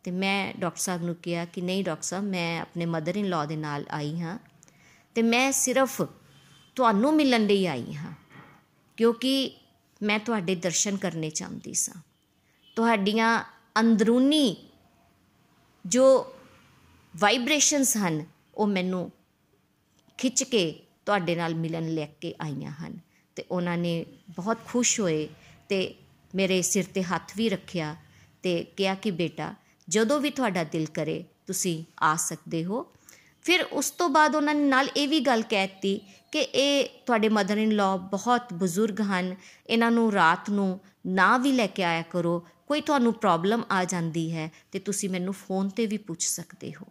ਤੇ ਮੈਂ ਡਾਕਟਰ ਸਾਹਿਬ ਨੂੰ ਕਿਹਾ ਕਿ ਨਹੀਂ ਡਾਕਟਰ ਸਾਹਿਬ, ਮੈਂ ਆਪਣੇ ਮਦਰ ਇਨ ਲਾ ਦੇ ਨਾਲ ਆਈ ਹਾਂ ਤੇ ਮੈਂ ਸਿਰਫ ਤੁਹਾਨੂੰ ਮਿਲਣ ਲਈ ਆਈ ਹਾਂ ਕਿਉਂਕਿ ਮੈਂ ਤੁਹਾਡੇ ਦਰਸ਼ਨ ਕਰਨੇ ਚਾਹੁੰਦੀ ਸਾਂ। ਤੁਹਾਡੀਆਂ ਅੰਦਰੂਨੀ ਜੋ ਵਾਈਬ੍ਰੇਸ਼ਨਸ ਹਨ, ਉਹ ਮੈਨੂੰ ਖਿੱਚ ਕੇ ਤੁਹਾਡੇ ਨਾਲ ਮਿਲਣ ਲੈ ਕੇ ਆਈਆਂ ਹਨ ਤੇ ਉਹਨਾਂ ਨੇ ਬਹੁਤ ਖੁਸ਼ ਹੋਏ ਤੇ ਮੇਰੇ ਸਿਰ ਤੇ ਹੱਥ ਵੀ ਰੱਖਿਆ ਤੇ ਕਿਹਾ ਕਿ ਬੇਟਾ ਜਦੋਂ ਵੀ ਤੁਹਾਡਾ ਦਿਲ ਕਰੇ, ਤੁਸੀਂ ਆ ਸਕਦੇ ਹੋ। ਫਿਰ ਉਸ ਤੋਂ ਬਾਅਦ ਉਹਨਾਂ ਨੇ ਨਾਲ ਇਹ ਵੀ ਗੱਲ ਕਹਿਤੀ ਕਿ ਇਹ ਤੁਹਾਡੇ ਮਦਰ ਇਨ ਲਾ ਬਹੁਤ ਬਜ਼ੁਰਗ ਹਨ, ਇਹਨਾਂ ਨੂੰ ਰਾਤ ਨੂੰ ਨਾ ਵੀ ਲੈ ਕੇ ਆਇਆ ਕਰੋ, ਕੋਈ ਤੁਹਾਨੂੰ ਪ੍ਰੋਬਲਮ ਆ ਜਾਂਦੀ ਹੈ ਤੇ ਤੁਸੀਂ ਮੈਨੂੰ ਫੋਨ ਤੇ ਵੀ ਪੁੱਛ ਸਕਦੇ ਹੋ।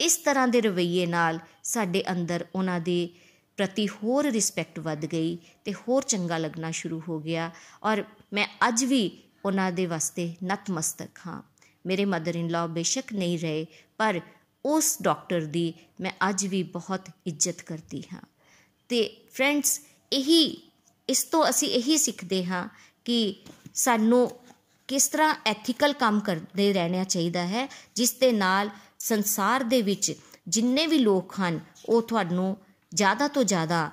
ਇਸ ਤਰ੍ਹਾਂ ਦੇ ਰਵੱਈਏ ਨਾਲ ਸਾਡੇ ਅੰਦਰ ਉਹਨਾਂ ਦੇ ਪ੍ਰਤੀ ਹੋਰ ਰਿਸਪੈਕਟ ਵੱਧ ਗਈ ਤੇ ਹੋਰ ਚੰਗਾ ਲੱਗਣਾ ਸ਼ੁਰੂ ਹੋ ਗਿਆ ਔਰ ਮੈਂ ਅੱਜ ਵੀ ਉਹਨਾਂ ਦੇ ਵਾਸਤੇ ਨਤਮਸਤਕ ਹਾਂ। ਮੇਰੇ ਮਦਰ ਇਨ ਲਾ ਬੇਸ਼ੱਕ ਨਹੀਂ ਰਹੇ, ਪਰ ਉਸ ਡਾਕਟਰ ਦੀ ਮੈਂ ਅੱਜ ਵੀ ਬਹੁਤ ਇੱਜ਼ਤ ਕਰਦੀ ਹਾਂ। ਤੇ ਫਰੈਂਡਸ ਇਹੀ, ਇਸ ਤੋਂ ਅਸੀਂ ਇਹੀ ਸਿੱਖਦੇ ਹਾਂ ਕਿ ਸਾਨੂੰ ਕਿਸ ਤਰ੍ਹਾਂ ਐਥੀਕਲ ਕੰਮ ਕਰਦੇ ਰਹਿਣਾ ਚਾਹੀਦਾ ਹੈ, ਜਿਸ ਦੇ ਨਾਲ ਸੰਸਾਰ ਦੇ ਵਿੱਚ ਜਿੰਨੇ ਵੀ ਲੋਕ ਹਨ, ਉਹ ਤੁਹਾਨੂੰ ਜ਼ਿਆਦਾ ਤੋਂ ਜ਼ਿਆਦਾ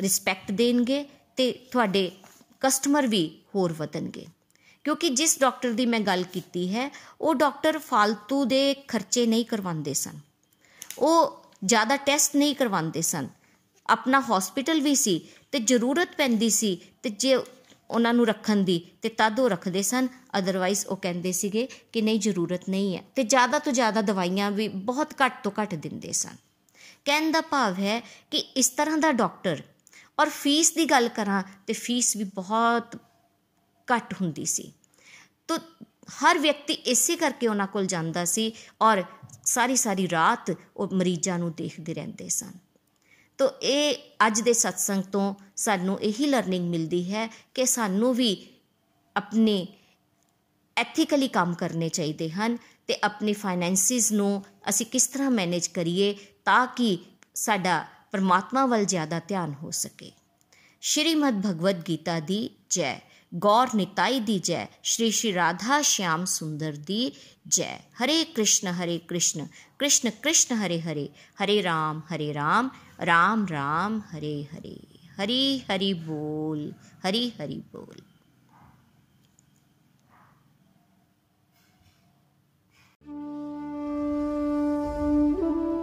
ਰਿਸਪੈਕਟ ਦੇਣਗੇ ਤੇ ਤੁਹਾਡੇ ਕਸਟਮਰ ਵੀ ਹੋਰ ਵਧਣਗੇ। ਕਿਉਂਕਿ ਜਿਸ ਡਾਕਟਰ ਦੀ ਮੈਂ ਗੱਲ ਕੀਤੀ ਹੈ, ਉਹ ਡਾਕਟਰ ਫालतू ਦੇ ਖਰਚੇ ਨਹੀਂ ਕਰਵਾਉਂਦੇ ਸਨ। ਉਹ ਜ਼ਿਆਦਾ ਟੈਸਟ ਨਹੀਂ ਕਰਵਾਉਂਦੇ ਸਨ। ਆਪਣਾ ਹਸਪੀਟਲ ਵੀ ਸੀ ਤੇ ਜ਼ਰੂਰਤ ਪੈਂਦੀ ਸੀ ਤੇ ਜੇ ਉਹਨਾਂ ਨੂੰ ਰੱਖਣ ਦੀ, ਤੇ ਤਦ ਉਹ ਰੱਖਦੇ ਸਨ। ਅਦਰਵਾਈਜ਼ ਉਹ ਕਹਿੰਦੇ ਸੀਗੇ ਕਿ ਨਹੀਂ, ਜ਼ਰੂਰਤ ਨਹੀਂ ਹੈ। ਤੇ ਜ਼ਿਆਦਾ ਤੋਂ ਜ਼ਿਆਦਾ ਦਵਾਈਆਂ ਵੀ ਬਹੁਤ ਘੱਟ ਤੋਂ ਘੱਟ ਦਿੰਦੇ ਸਨ। ਕਹਿਣ ਦਾ ਭਾਵ ਹੈ ਕਿ ਇਸ ਤਰ੍ਹਾਂ ਦਾ ਡਾਕਟਰ, ਔਰ ਫੀਸ ਦੀ ਗੱਲ ਕਰਾਂ ਤੇ ਫੀਸ ਵੀ ਬਹੁਤ ਘੱਟ ਹੁੰਦੀ ਸੀ। ਤੋ ਹਰ ਵਿਅਕਤੀ ਇਸੇ ਕਰਕੇ ਉਹਨਾਂ ਕੋਲ ਜਾਂਦਾ ਸੀ ਔਰ ਸਾਰੀ ਸਾਰੀ ਰਾਤ ਉਹ ਮਰੀਜ਼ਾਂ ਨੂੰ ਦੇਖਦੇ ਰਹਿੰਦੇ ਸਨ। ਤੋ ਇਹ ਅੱਜ ਦੇ ਸਤਸੰਗ ਤੋਂ ਸਾਨੂੰ ਇਹੀ ਲਰਨਿੰਗ ਮਿਲਦੀ ਹੈ ਕਿ ਸਾਨੂੰ ਵੀ ਆਪਣੇ ਐਥੀਕਲੀ ਕੰਮ ਕਰਨੇ ਚਾਹੀਦੇ ਹਨ ਤੇ ਆਪਣੀ ਫਾਈਨੈਂਸਿਸ ਨੂੰ ਅਸੀਂ ਕਿਸ ਤਰ੍ਹਾਂ ਮੈਨੇਜ ਕਰੀਏ ਤਾਂ ਕਿ ਸਾਡਾ ਪਰਮਾਤਮਾ ਵੱਲ ਜ਼ਿਆਦਾ ਧਿਆਨ ਹੋ ਸਕੇ। ਸ਼੍ਰੀਮਦ ਭਗਵਦ ਗੀਤਾ ਦੀ ਜੈ। गौर निताई दी जय। श्री श्री राधा श्याम सुंदर दी जय। हरे कृष्ण हरे कृष्ण। कृष्ण कृष्ण, हरे हरे। हरे राम हरे राम। राम राम, हरे हरे। हरी हरि बोल। हरी हरि बोल।